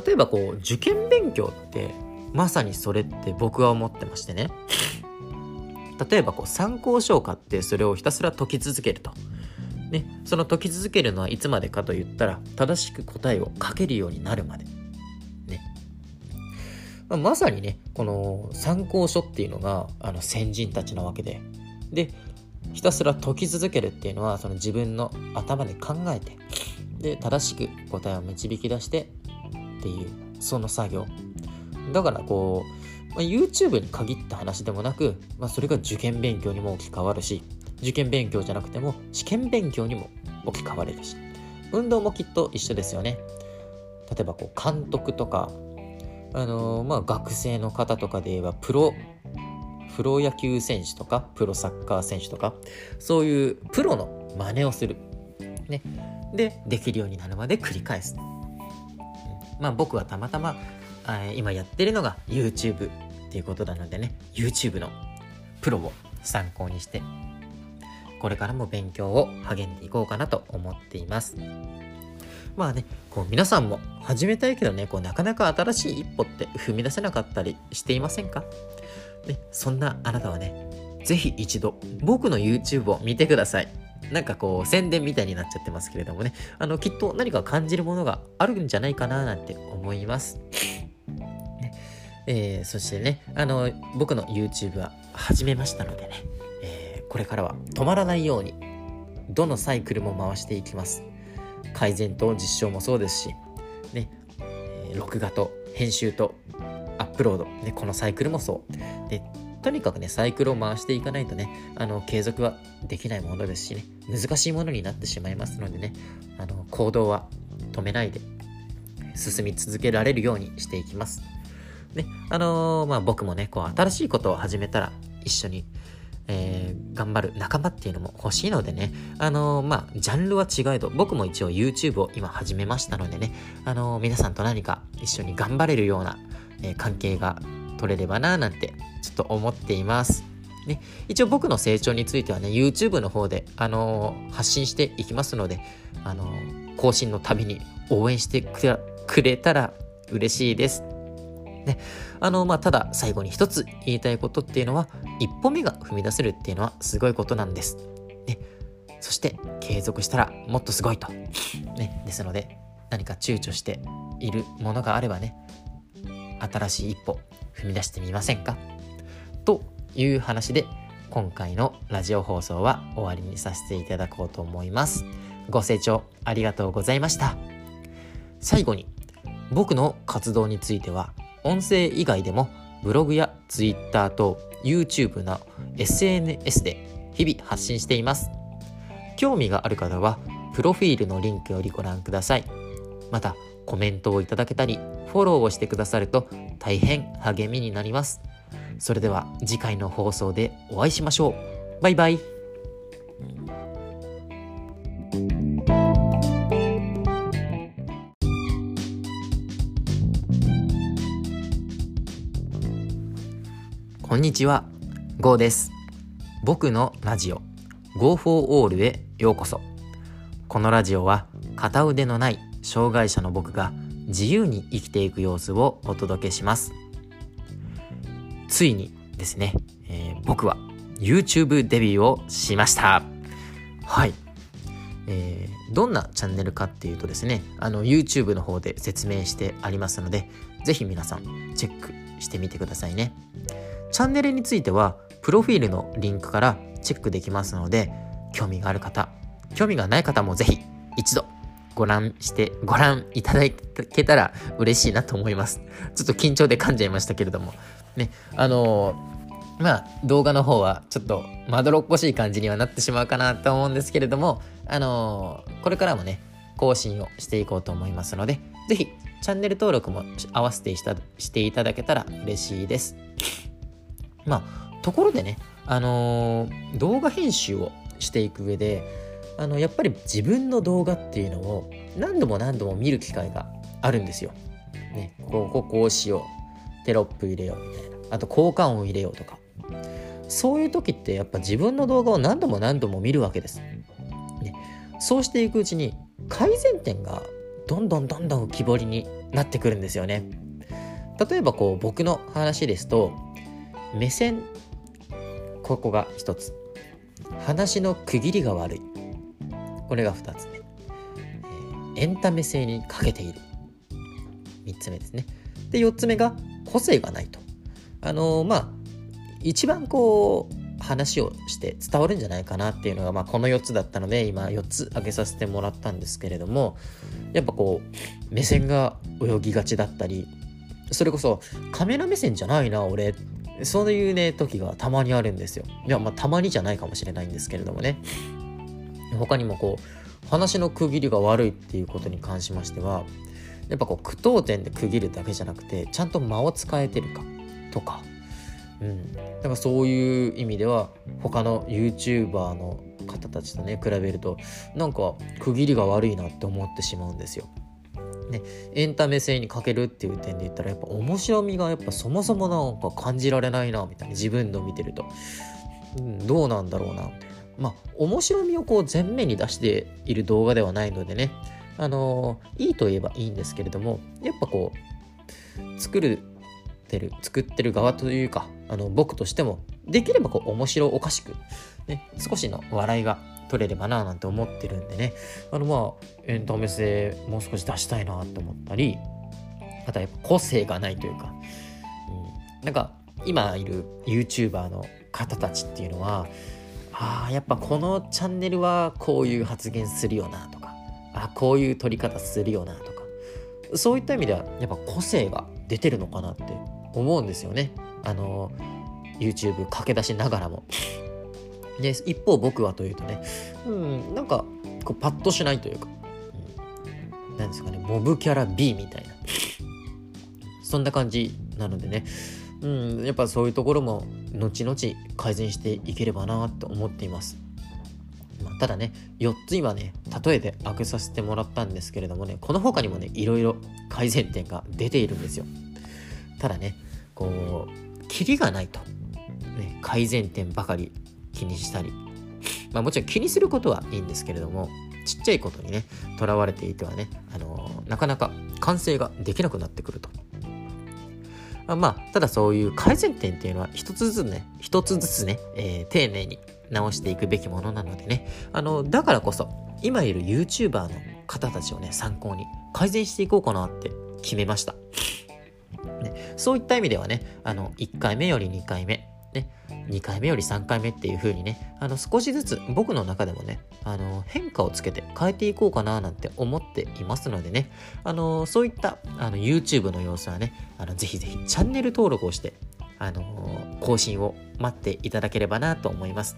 例えばこう受験勉強ってまさにそれって僕は思ってましてね。例えばこう参考書を買ってそれをひたすら解き続けると。ね、その解き続けるのはいつまでかと言ったら正しく答えを書けるようになるまで。ねまあ、まさにねこの参考書っていうのがあの先人たちなわけででひたすら解き続けるっていうのはその自分の頭で考えてで正しく答えを導き出してっていうその作業だからこうまあ、YouTube に限った話でもなく、まあ、それが受験勉強にも置き換わるし、受験勉強じゃなくても試験勉強にも置き換われるし、運動もきっと一緒ですよね。例えばこう監督とか、あのー、まあ学生の方とかで言えばプロ、プロ野球選手とか、プロサッカー選手とか、そういうプロの真似をする。ね。で、できるようになるまで繰り返す。まあ僕はたまたま今やってるのが YouTube っていうことなのでね YouTube のプロを参考にしてこれからも勉強を励んでいこうかなと思っています。まあねこう皆さんも始めたいけどねこうなかなか新しい一歩って踏み出せなかったりしていませんか？ね、そんなあなたはね是非一度僕の YouTube を見てください。なんかこう宣伝みたいになっちゃってますけれどもねあのきっと何か感じるものがあるんじゃないかななんて思います。えー、そしてね、あの、僕の YouTube は始めましたのでね、えー、これからは止まらないように、どのサイクルも回していきます。改善と実証もそうですし、ね、録画と編集とアップロード、ね、このサイクルもそう。で、とにかくね、サイクルを回していかないとね、あの、継続はできないものですしね、難しいものになってしまいますのでね、あの、行動は止めないで、進み続けられるようにしていきます。ね、あのー、まあ、僕もね、こう、新しいことを始めたら、一緒に、えー、頑張る仲間っていうのも欲しいのでね、あのー、まあ、ジャンルは違えど、僕も一応 YouTube を今始めましたのでね、あの、皆さんと何か一緒に頑張れるような、え関係が取れればななんて、ちょっと思っています。ね、一応僕の成長についてはね、YouTube の方で、あの発信していきますので、あの更新のたびに応援してくれたら嬉しいです。ね、あの、まあ、ただ最後に一つ言いたいことっていうのは、一歩目が踏み出せるっていうのはすごいことなんです。ね、そして継続したらもっとすごいと。ね、ですので、何か躊躇しているものがあればね、新しい一歩踏み出してみませんか？という話で、今回のラジオ放送は終わりにさせていただこうと思います。ご清聴ありがとうございました。最後に、僕の活動については音声以外でもブログや Twitter と YouTube の SNS で日々発信しています。興味がある方はプロフィールのリンクよりご覧ください。またコメントをいただけたりフォローをしてくださると大変励みになります。それでは次回の放送でお会いしましょう。バイバイ。こんにちは、ゴーです。僕のラジオ Go for All へようこそ。このラジオは片腕のない障害者の僕が自由に生きていく様子をお届けします。ついにですね、えー、僕は YouTube デビューをしました。はい。えー、どんなチャンネルかっていうとですね、あの YouTube の方で説明してありますので、ぜひ皆さんチェックしてみてくださいね。チャンネルについては、プロフィールのリンクからチェックできますので、興味がある方、興味がない方もぜひ一度ご覧して、ご覧いただけたら嬉しいなと思います。ちょっと緊張で噛んじゃいましたけれども。ね、あのー、まあ、動画の方はちょっとまどろっこしい感じにはなってしまうかなと思うんですけれども、あのー、これからもね、更新をしていこうと思いますので、ぜひチャンネル登録も合わせてしていただけたら嬉しいです。まあ、ところでね、あのー、動画編集をしていく上で、あの、やっぱり自分の動画っていうのを何度も何度も見る機会があるんですよ。ね、こここうしよう。テロップ入れようみたいな。あと効果音入れようとか。そういう時ってやっぱ自分の動画を何度も何度も見るわけです。ね、そうしていくうちに改善点がどんどんどんどん浮き彫りになってくるんですよね。例えばこう僕の話ですと目線。ここが一つ。話の区切りが悪い。これが二つ目、えー、エンタメ性に欠けている。三つ目ですね。で四つ目が個性がないと。あのー、まあ一番こう話をして伝わるんじゃないかなっていうのが、まあ、この4つだったので今4つ挙げさせてもらったんですけれどもやっぱこう目線が泳ぎがちだったりそれこそカメラ目線じゃないな俺。っそういうね、時がたまにあるんですよ。いや、まあ、たまにじゃないかもしれないんですけれどもね。他にもこう、話の区切りが悪いっていうことに関しましては、やっぱこう、句読点で区切るだけじゃなくて、ちゃんと間を使えてるかとか、うん。だからそういう意味では、他の YouTuber の方たちとね、比べると、なんか区切りが悪いなって思ってしまうんですよ。ね、エンタメ性に欠けるっていう点で言ったらやっぱ面白みがやっぱそもそもなんか感じられないなみたいな自分の見てると、うん、どうなんだろうなみたいな。まあ面白みをこう前面に出している動画ではないのでね。あのー、いいと言えばいいんですけれどもやっぱこう作るてる作ってる側というかあの僕としてもできればこう面白おかしく、ね、少しの笑いが取れればななんて思ってるんでねあのまあエンタメ性もう少し出したいなと思ったりあとはやっぱ個性がないというか、うん、なんか今いる YouTuber の方たちっていうのはあやっぱこのチャンネルはこういう発言するよなとかあこういう撮り方するよなとかそういった意味ではやっぱ個性が出てるのかなって思うんですよね。あの YouTube 駆け出しながらも。で、一方僕はというとね、うん、なんか、こうパッとしないというか、うん、なんですかね、モブキャラ B みたいな。そんな感じなのでね、うん、やっぱそういうところも後々改善していければなと思っています。ま、ただね、4つ今ね、例えて挙げさせてもらったんですけれどもね、この他にもね、いろいろ改善点が出ているんですよ。ただね、こう、キリがないと。ね、改善点ばかり気にしたり。まあもちろん気にすることはいいんですけれども、ちっちゃいことにね、とらわれていてはね、あのー、なかなか完成ができなくなってくると。あまあ、ただそういう改善点っていうのは一つずつね、一つずつね、えー、丁寧に直していくべきものなのでね、あの、だからこそ、今いる YouTuber の方たちをね、参考に改善していこうかなって決めました。ね、そういった意味ではね、あの、1回目より2回目、ね、2回目より3回目っていう風にね、あの少しずつ僕の中でもね、あの変化をつけて変えていこうかななんて思っていますのでね、あのそういったあの YouTube の様子はね、あのぜひぜひチャンネル登録をして、あの更新を待っていただければなと思います。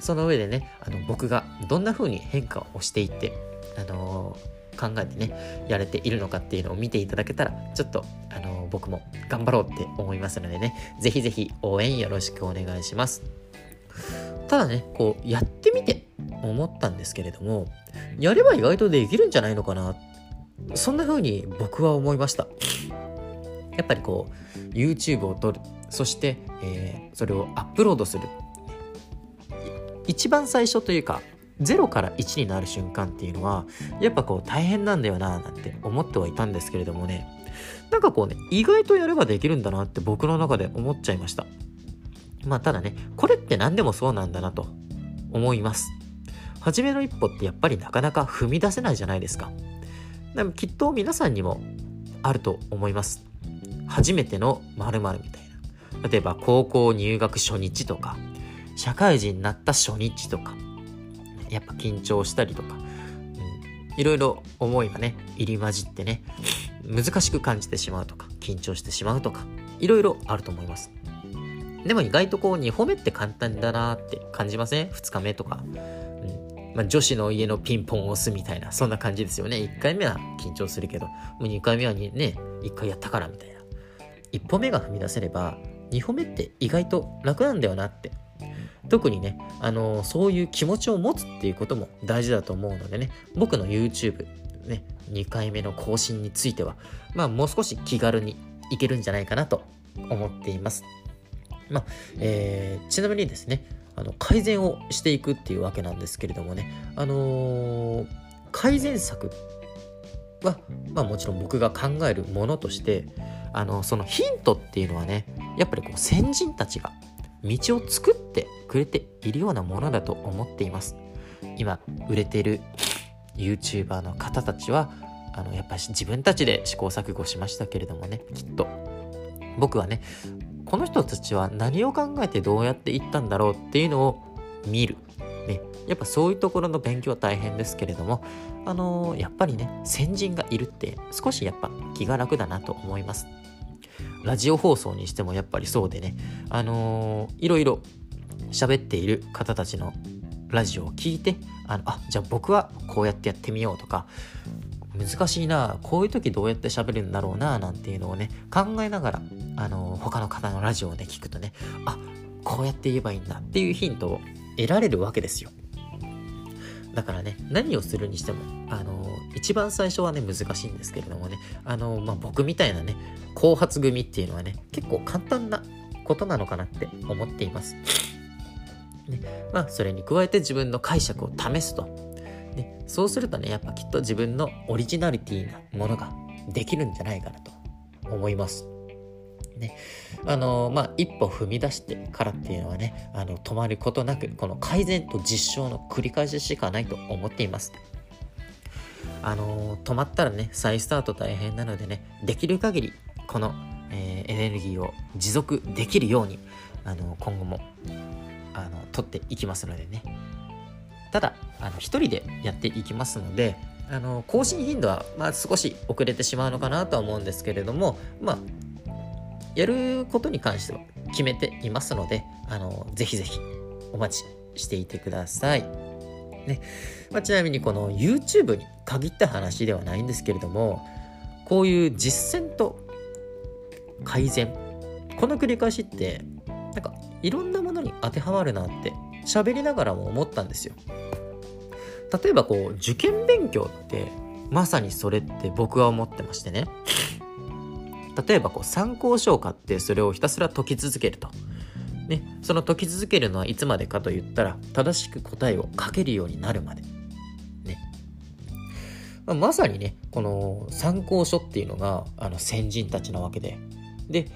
その上でね、あの僕がどんな風に変化をしていって、あの考えてね、やれているのかっていうのを見ていただけたら、ちょっと、あの僕も頑張ろうって思いますのでね、ぜひぜひ応援よろしくお願いします。ただね、こう、やってみて思ったんですけれども、やれば意外とできるんじゃないのかな。そんな風に僕は思いました。やっぱりこう、YouTube を撮る。そして、えー、それをアップロードする。一番最初というか、0から1になる瞬間っていうのは、やっぱこう大変なんだよななんて思ってはいたんですけれどもね、なんかこうね、意外とやればできるんだなって僕の中で思っちゃいました。まあただね、これって何でもそうなんだなと思います。初めの一歩ってやっぱりなかなか踏み出せないじゃないですか。でもきっと皆さんにもあると思います。初めての〇〇みたいな。例えば高校入学初日とか、社会人になった初日とか、やっぱ緊張したりとか、うん、いろいろ思いがね、入り混じってね、難しく感じてしまうとか、緊張してしまうとか、いろいろあると思います。でも意外とこう2歩目って簡単だなって感じません ?2 日目とか。うんまあ、女子の家のピンポンを押すみたいな、そんな感じですよね。1回目は緊張するけど、もう2回目はね、1回やったからみたいな。1歩目が踏み出せれば、2歩目って意外と楽なんだよなって特にね、あの、そういう気持ちを持つっていうことも大事だと思うのでね、僕の YouTube、ね、2回目の更新については、まあもう少し気軽にいけるんじゃないかなと思っています。まあ、えー、ちなみにですね、あの改善をしていくっていうわけなんですけれどもね、あのー、改善策は、まあもちろん僕が考えるものとして、あの、そのヒントっていうのはね、やっぱりこう先人たちが道を作ってくれているようなものだと思っています。今売れてる YouTuber の方たちはあのやっぱり自分たちで試行錯誤しましたけれどもねきっと。僕はねこの人たちは何を考えてどうやっていったんだろうっていうのを見る。ね、やっぱそういうところの勉強は大変ですけれども、あのー、やっぱりね、先人がいるって少しやっぱ気が楽だなと思います。ラジオ放送にしてもやっぱりそうでね、あのー、いろいろ喋っている方たちのラジオを聞いて、あの、あ、じゃあ僕はこうやってやってみようとか、難しいな、こういう時どうやって喋るんだろうな、なんていうのをね、考えながら、あのー、他の方のラジオをね、聞くとね、あ、こうやって言えばいいんだっていうヒントを得られるわけですよ。だからね、何をするにしても、あの、一番最初はね、難しいんですけれどもね、あの、まあ、僕みたいなね、後発組っていうのはね、結構簡単なことなのかなって思っています。ね、まあ、それに加えて自分の解釈を試すと。ね、そうするとね、やっぱきっと自分のオリジナリティなものができるんじゃないかなと思います。ね、あのまあ一歩踏み出してからっていうのはねあの止まることなくこの改善と実証の繰り返ししかないと思っています。あの止まったらね再スタート大変なのでねできる限りこの、えー、エネルギーを持続できるようにあの今後もあの取っていきますのでね。ただあの一人でやっていきますのであの更新頻度は、まあ、少し遅れてしまうのかなとは思うんですけれどもまあやることに関しては決めていますので、あの、ぜひぜひお待ちしていてください。ね。まあ、ちなみにこの YouTube に限った話ではないんですけれども、こういう実践と改善、この繰り返しって、なんかいろんなものに当てはまるなって喋りながらも思ったんですよ。例えばこう受験勉強ってまさにそれって僕は思ってましてね例えばこう参考書を買ってそれをひたすら解き続けると。ね、その解き続けるのはいつまでかと言ったら正しく答えを書けるようになるまで。ね。まあ、まさにね、この参考書っていうのがあの先人たちなわけで。で、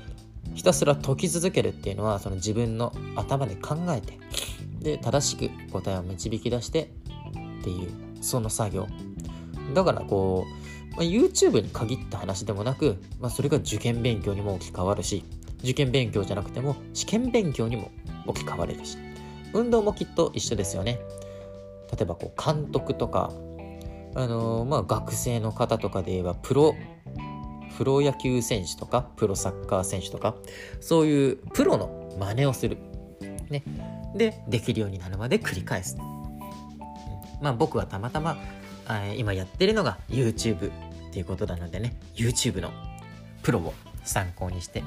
ひたすら解き続けるっていうのはその自分の頭で考えて、で、正しく答えを導き出してっていう、その作業。だからこう、まあ、YouTube に限った話でもなく、まあ、それが受験勉強にも置き換わるし、受験勉強じゃなくても試験勉強にも置き換われるし、運動もきっと一緒ですよね。例えばこう監督とか、あのー、まあ学生の方とかで言えばプロ、プロ野球選手とか、プロサッカー選手とか、そういうプロの真似をする。ね。で、できるようになるまで繰り返す。まあ僕はたまたま今やってるのが YouTube っていうことなのでね YouTube のプロを参考にして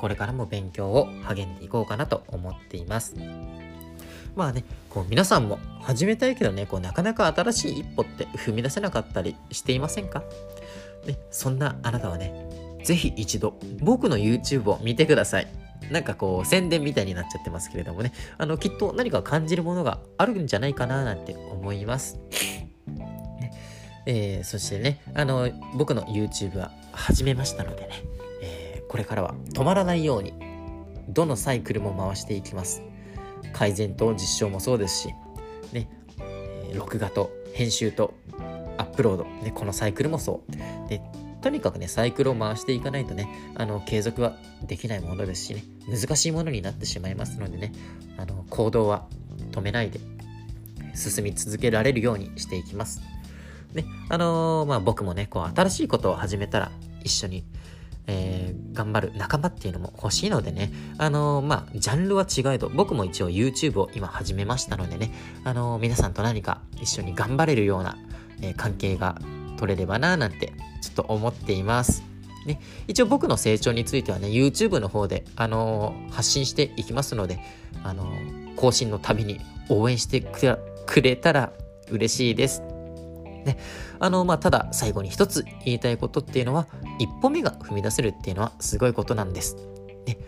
これからも勉強を励んでいこうかなと思っています。まあねこう皆さんも始めたいけどねこうなかなか新しい一歩って踏み出せなかったりしていませんか？ねそんなあなたはね是非一度僕の YouTube を見てください。なんかこう宣伝みたいになっちゃってますけれどもね。あのきっと何か感じるものがあるんじゃないかななんて思います。えー、そしてね、あの、僕の YouTube は始めましたのでね、えー、これからは止まらないように、どのサイクルも回していきます。改善と実証もそうですし、ね、えー、録画と編集とアップロード、ね、このサイクルもそう。で、とにかくね、サイクルを回していかないとね、あの、継続はできないものですしね、難しいものになってしまいますのでね、あの、行動は止めないで、進み続けられるようにしていきます。ね、あのー、まあ僕もね、こう新しいことを始めたら一緒に、えー、頑張る仲間っていうのも欲しいのでね、あのー、まあジャンルは違えど、僕も一応 YouTube を今始めましたのでね、あのー、皆さんと何か一緒に頑張れるような、え関係が取れればななんてちょっと思っています。ね、一応僕の成長についてはね、YouTube の方で、あの発信していきますので、あの更新のたびに応援してくれたら嬉しいです。ね。あの、まあ、ただ最後に一つ言いたいことっていうのは、一歩目が踏み出せるっていうのはすごいことなんです。ね。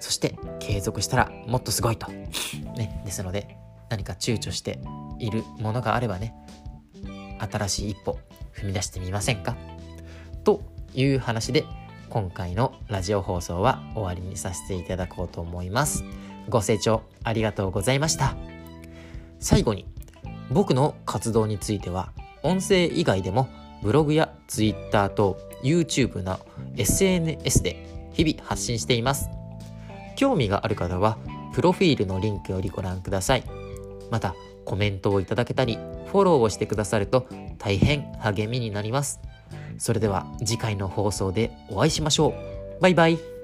そして継続したらもっとすごいと。ね。ですので、何か躊躇しているものがあればね、新しい一歩踏み出してみませんか？という話で、今回のラジオ放送は終わりにさせていただこうと思います。ご清聴ありがとうございました。最後に僕の活動については音声以外でもブログや Twitter と YouTube の SNS で日々発信しています。興味がある方はプロフィールのリンクよりご覧ください。またコメントをいただけたりフォローをしてくださると大変励みになります。それでは次回の放送でお会いしましょう。バイバイ。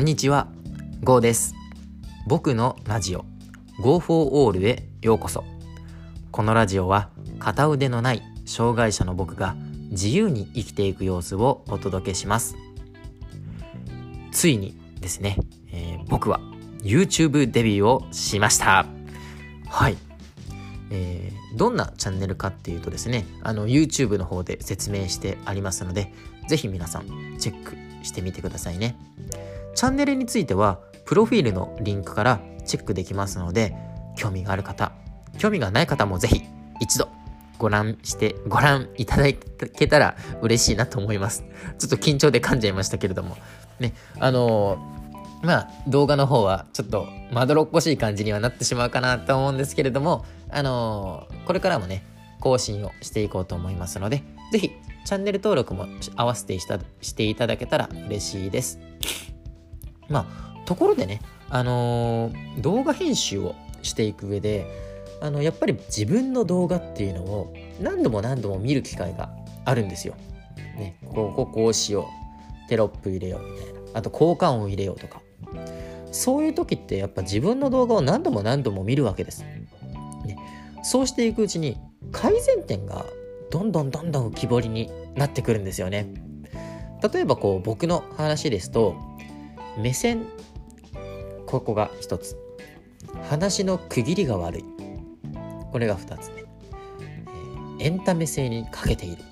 こんにちは、ゴーです。僕のラジオ Go for All へようこそ。このラジオは片腕のない障害者の僕が自由に生きていく様子をお届けします。ついにですね、えー、僕は YouTube デビューをしました。はい。えー、どんなチャンネルかっていうとですね、あの YouTube の方で説明してありますので、ぜひ皆さんチェックしてみてくださいね。チャンネルについては、プロフィールのリンクからチェックできますので、興味がある方、興味がない方もぜひ一度ご覧して、ご覧いただけたら嬉しいなと思います。ちょっと緊張で噛んじゃいましたけれども。ね、あのー、まあ、動画の方はちょっとまどろっこしい感じにはなってしまうかなと思うんですけれども、あのー、これからもね、更新をしていこうと思いますので、ぜひチャンネル登録も合わせてしていただけたら嬉しいです。まあ、ところでね、あのー、動画編集をしていく上であのやっぱり自分の動画っていうのを何度も何度も見る機会があるんですよ。ね、こここうしようテロップ入れようみたいなあと効果音入れようとかそういう時ってやっぱ自分の動画を何度も何度も見るわけです。ね、そうしていくうちに改善点がどんどんどんどん浮き彫りになってくるんですよね。例えばこう僕の話ですと目線。ここが一つ。話の区切りが悪い。これが2つ目、えー、エンタメ性に欠けている。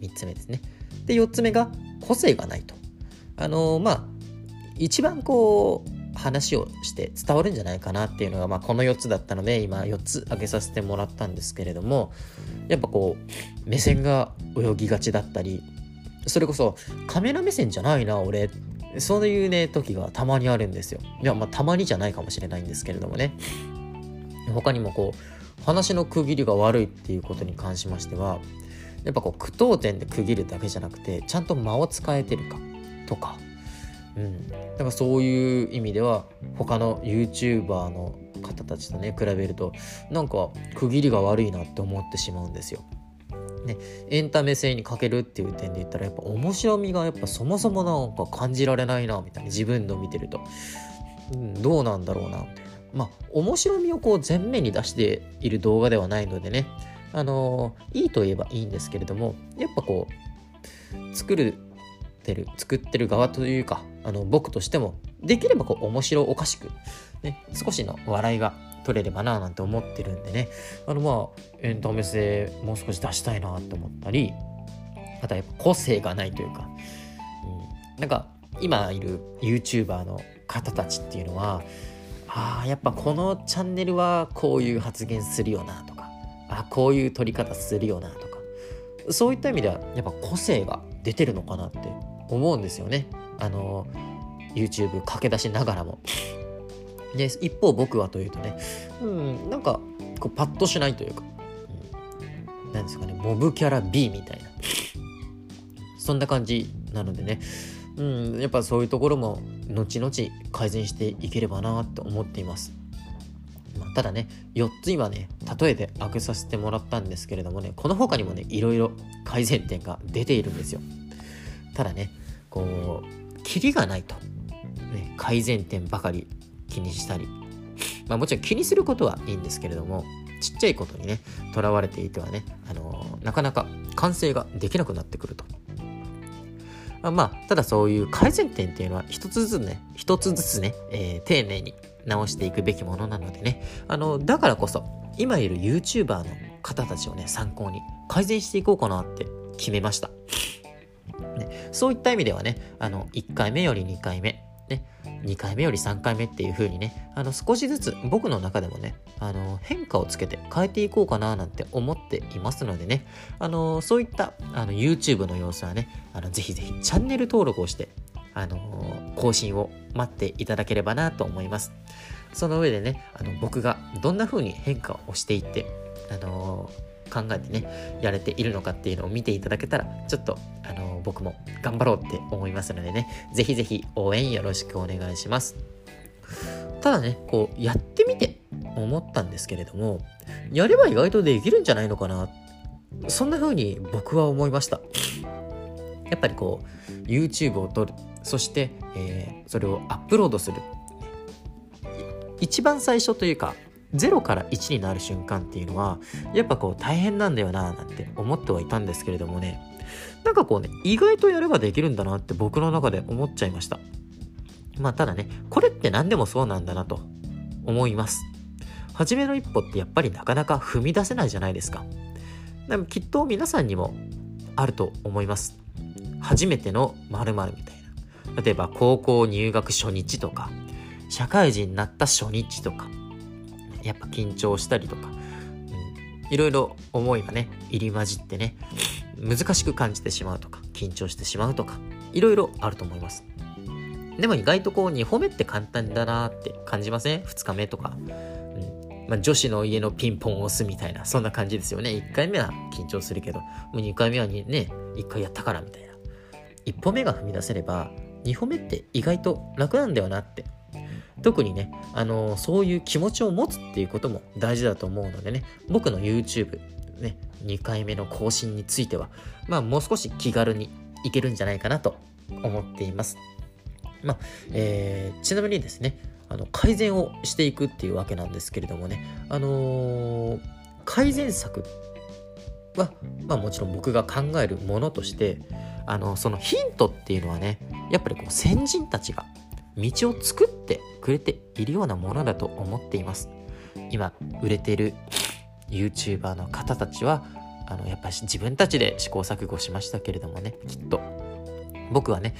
3つ目ですね。で4つ目が個性がないと。あのー、まあ一番こう話をして伝わるんじゃないかなっていうのが、まあ、この4つだったので今4つ挙げさせてもらったんですけれどもやっぱこう目線が泳ぎがちだったりそれこそカメラ目線じゃないな俺。っそういうね時がたまにあるんですよ。いやまあたまにじゃないかもしれないんですけれどもね。他にもこう話の区切りが悪いっていうことに関しましてはやっぱこう句読点で区切るだけじゃなくてちゃんと間を使えてるかとか。うん。だからそういう意味では他の YouTuber の方たちとね比べるとなんか区切りが悪いなって思ってしまうんですよ。ね、エンタメ性に欠けるっていう点で言ったらやっぱ面白みがやっぱそもそもなんか感じられないなみたいな自分の見てると、うん、どうなんだろうな。みたいなまあ面白みをこう前面に出している動画ではないのでね。あのー、いいと言えばいいんですけれどもやっぱこう作るてる作ってる側というかあの僕としてもできればこう面白おかしく、ね、少しの笑いが取れればななんて思ってるんでね。あのまあエンタメ性もう少し出したいなって思ったりあとはやっぱ個性がないというか、うん、なんか今いる YouTuber の方たちっていうのはああやっぱこのチャンネルはこういう発言するよなとかあこういう撮り方するよなとか。そういった意味ではやっぱ個性が出てるのかなって思うんですよね。あの YouTube 駆け出しながらも。で一方僕はというとねうんなんかこうパッとしないというか、うん、なんですかねモブキャラ B みたいな。そんな感じなのでねうんやっぱそういうところも後々改善していければなって思っています、まあ、ただね4つ今ね例えて開けさせてもらったんですけれどもねこの他にもねいろいろ改善点が出ているんですよ。ただねこうキリがないと、ね、改善点ばかり気にしたり、まあ、もちろん気にすることはいいんですけれどもちっちゃいことにねとらわれていてはね、あのー、なかなか完成ができなくなってくると。まあ、ただそういう改善点っていうのは一つずつね、一つずつね、えー、丁寧に直していくべきものなのでね、あの、だからこそ、今いる YouTuber の方たちをね、参考に改善していこうかなって決めました。ね、そういった意味ではね、あの、1回目より2回目、ね、2回目より3回目っていう風にね、あの少しずつ僕の中でもね、あの変化をつけて変えていこうかななんて思っていますのでね、あのそういったあの YouTube の様子はね、あのぜひぜひチャンネル登録をして、あの更新を待っていただければなと思います。その上でね、あの僕がどんな風に変化をしていって、あの考えてね、やれているのかっていうのを見ていただけたら、ちょっと、あの僕も頑張ろうって思いますのでね、ぜひぜひ応援よろしくお願いします。ただね、こう、やってみて思ったんですけれども、やれば意外とできるんじゃないのかな。そんな風に僕は思いました。やっぱりこう、YouTube を撮る。そして、えー、それをアップロードする。一番最初というか、0から1になる瞬間っていうのは、やっぱこう大変なんだよななんて思ってはいたんですけれどもね、なんかこうね、意外とやればできるんだなって僕の中で思っちゃいました。まあただね、これって何でもそうなんだなと思います。初めの一歩ってやっぱりなかなか踏み出せないじゃないですか。でもきっと皆さんにもあると思います。初めての〇〇みたいな。例えば高校入学初日とか、社会人になった初日とか、やっぱ緊張したりとか、うん、いろいろ思いがね、入り混じってね、難しく感じてしまうとか、緊張してしまうとか、いろいろあると思います。でも意外とこう2歩目って簡単だなって感じません ?2 日目とか。うんまあ、女子の家のピンポンを押すみたいな、そんな感じですよね。1回目は緊張するけど、もう2回目はね、1回やったからみたいな。1歩目が踏み出せれば、2歩目って意外と楽なんだよなって。特にね、あのそういう気持ちを持つっていうことも大事だと思うのでね、僕の YouTube、ね、2回目の更新については、まあもう少し気軽にいけるんじゃないかなと思っています。まあ、えー、ちなみにですね、あの改善をしていくっていうわけなんですけれどもね、あのー、改善策は、まあ、もちろん僕が考えるものとしてあのそのヒントっていうのはねやっぱりこう先人たちが道を作ってくれているようなものだと思っています今売れてる YouTuber の方たちはあのやっぱり自分たちで試行錯誤しましたけれどもねきっと。僕はね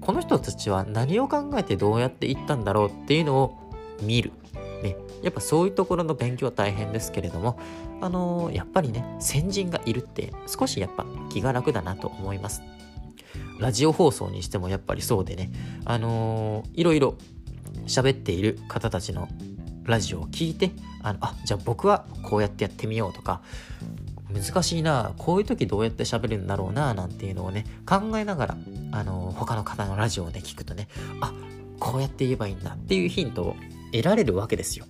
この人たちは何を考えてどうやっていったんだろうっていうのを見る、ね、やっぱそういうところの勉強は大変ですけれどもあのー、やっぱりね先人がいるって少しやっぱ気が楽だなと思います。ラジオ放送にしてもやっぱりそうでねあのー、いろいろ喋っている方たちのラジオを聞いてあのあじゃあ僕はこうやってやってみようとか難しいなこういう時どうやって喋るんだろうななんていうのをね考えながらあの他の方のラジオをね聞くとねあこうやって言えばいいんだっていうヒントを得られるわけですよ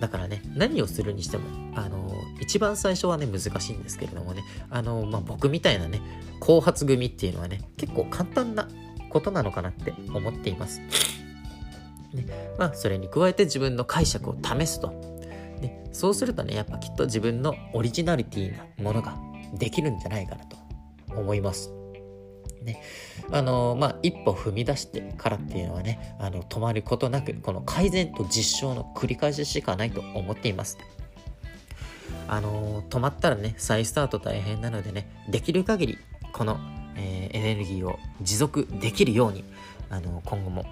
だからね何をするにしてもあの一番最初はね難しいんですけれどもねあの、まあ、僕みたいなね後発組っていうのはね結構簡単なことなのかなって思っています。ね、まあそれに加えて自分の解釈を試すと。ね、そうするとねやっぱきっと自分のオリジナリティなものができるんじゃないかなと思います。ね、あのまあ一歩踏み出してからっていうのはねあの止まることなくこの改善と実証の繰り返ししかないと思っていますあの止まったらね再スタート大変なのでねできる限りこの、えー、エネルギーを持続できるようにあの今後も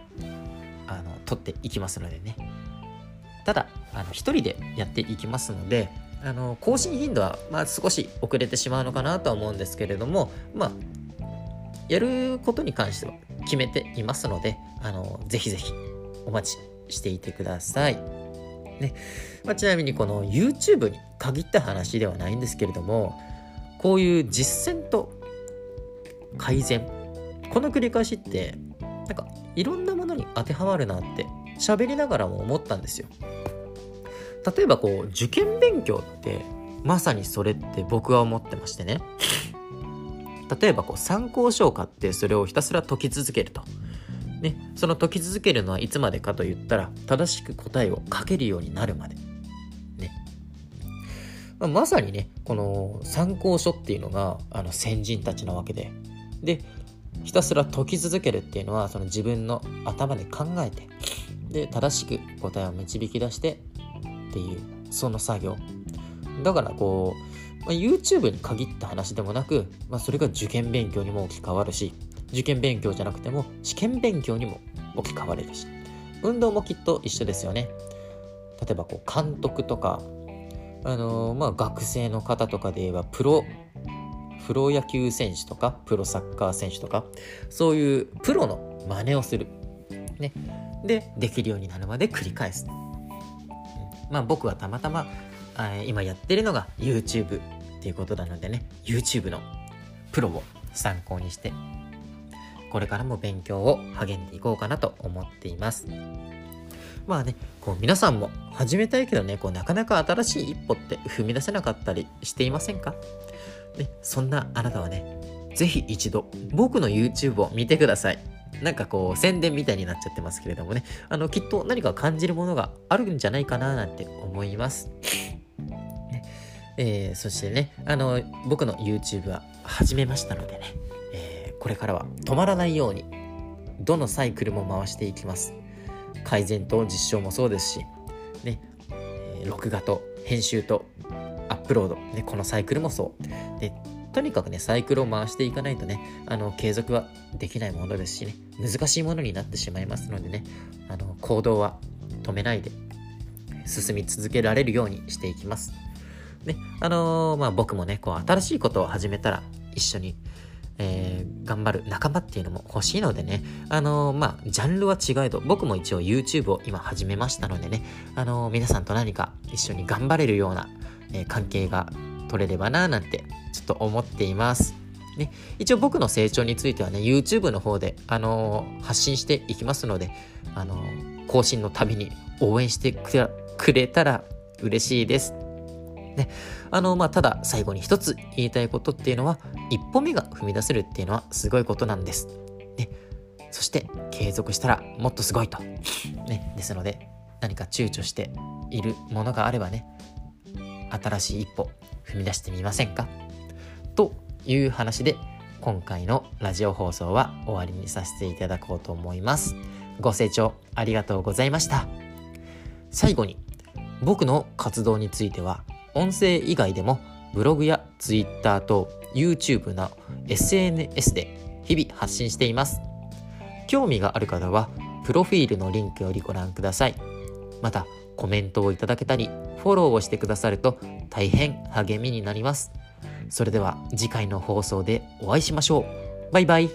あの取っていきますのでねただあの一人でやっていきますのであの更新頻度は、まあ、少し遅れてしまうのかなとは思うんですけれどもまあやることに関しては決めていますので、あの、ぜひぜひお待ちしていてください。ね。まあ、ちなみにこの YouTube に限った話ではないんですけれども、こういう実践と改善、この繰り返しって、なんかいろんなものに当てはまるなって喋りながらも思ったんですよ。例えばこう受験勉強ってまさにそれって僕は思ってましてね例えばこう参考書を買ってそれをひたすら解き続けると。ね、その解き続けるのはいつまでかと言ったら正しく答えを書けるようになるまで。ね。まあ、まさにね、この参考書っていうのがあの先人たちなわけで。で、ひたすら解き続けるっていうのはその自分の頭で考えて、で、正しく答えを導き出してっていう、その作業。だからこう、まあ、YouTube に限った話でもなく、まあ、それが受験勉強にも置き換わるし、受験勉強じゃなくても試験勉強にも置き換われるし、運動もきっと一緒ですよね。例えばこう監督とか、あのー、まあ学生の方とかで言えばプロ、プロ野球選手とか、プロサッカー選手とか、そういうプロの真似をする。ね。で、できるようになるまで繰り返す。まあ僕はたまたま今やってるのが YouTube っていうことなのでね YouTube のプロを参考にしてこれからも勉強を励んでいこうかなと思っていますまあねこう皆さんも始めたいけどねこうなかなか新しい一歩って踏み出せなかったりしていませんか？ね、そんなあなたはね是非一度僕の YouTube を見てください。なんかこう宣伝みたいになっちゃってますけれどもね。あのきっと何か感じるものがあるんじゃないかななんて思います。えー、そしてね、あの、僕の YouTube は始めましたのでね、えー、これからは止まらないように、どのサイクルも回していきます。改善と実証もそうですし、ね、え、録画と編集とプロード、ね、このサイクルもそう。で、とにかくね、サイクルを回していかないとね、あの、継続はできないものですしね、難しいものになってしまいますのでね、あの、行動は止めないで、進み続けられるようにしていきます。ね、あのー、まあ僕もね、こう新しいことを始めたら一緒に、えー、頑張る仲間っていうのも欲しいのでね、あのー、まあジャンルは違えど、僕も一応 YouTube を今始めましたのでね、あの皆さんと何か一緒に頑張れるような、え関係が取れればななんてちょっと思っています。ね、一応僕の成長についてはね、YouTube の方で、あの発信していきますので、あの更新のたびに応援してくれたら嬉しいです。ね、あの、まあ、ただ最後に一つ言いたいことっていうのは、一歩目が踏み出せるっていうのはすごいことなんです。ね、そして継続したらもっとすごいと。ね、ですので、何か躊躇しているものがあればね、新しい一歩踏み出してみませんか？という話で、今回のラジオ放送は終わりにさせていただこうと思います。ご清聴ありがとうございました。最後に、僕の活動については音声以外でもブログや Twitter と YouTube な SNS で日々発信しています。興味がある方はプロフィールのリンクよりご覧ください。またコメントをいただけたり、フォローをしてくださると大変励みになります。それでは次回の放送でお会いしましょう。バイバイ。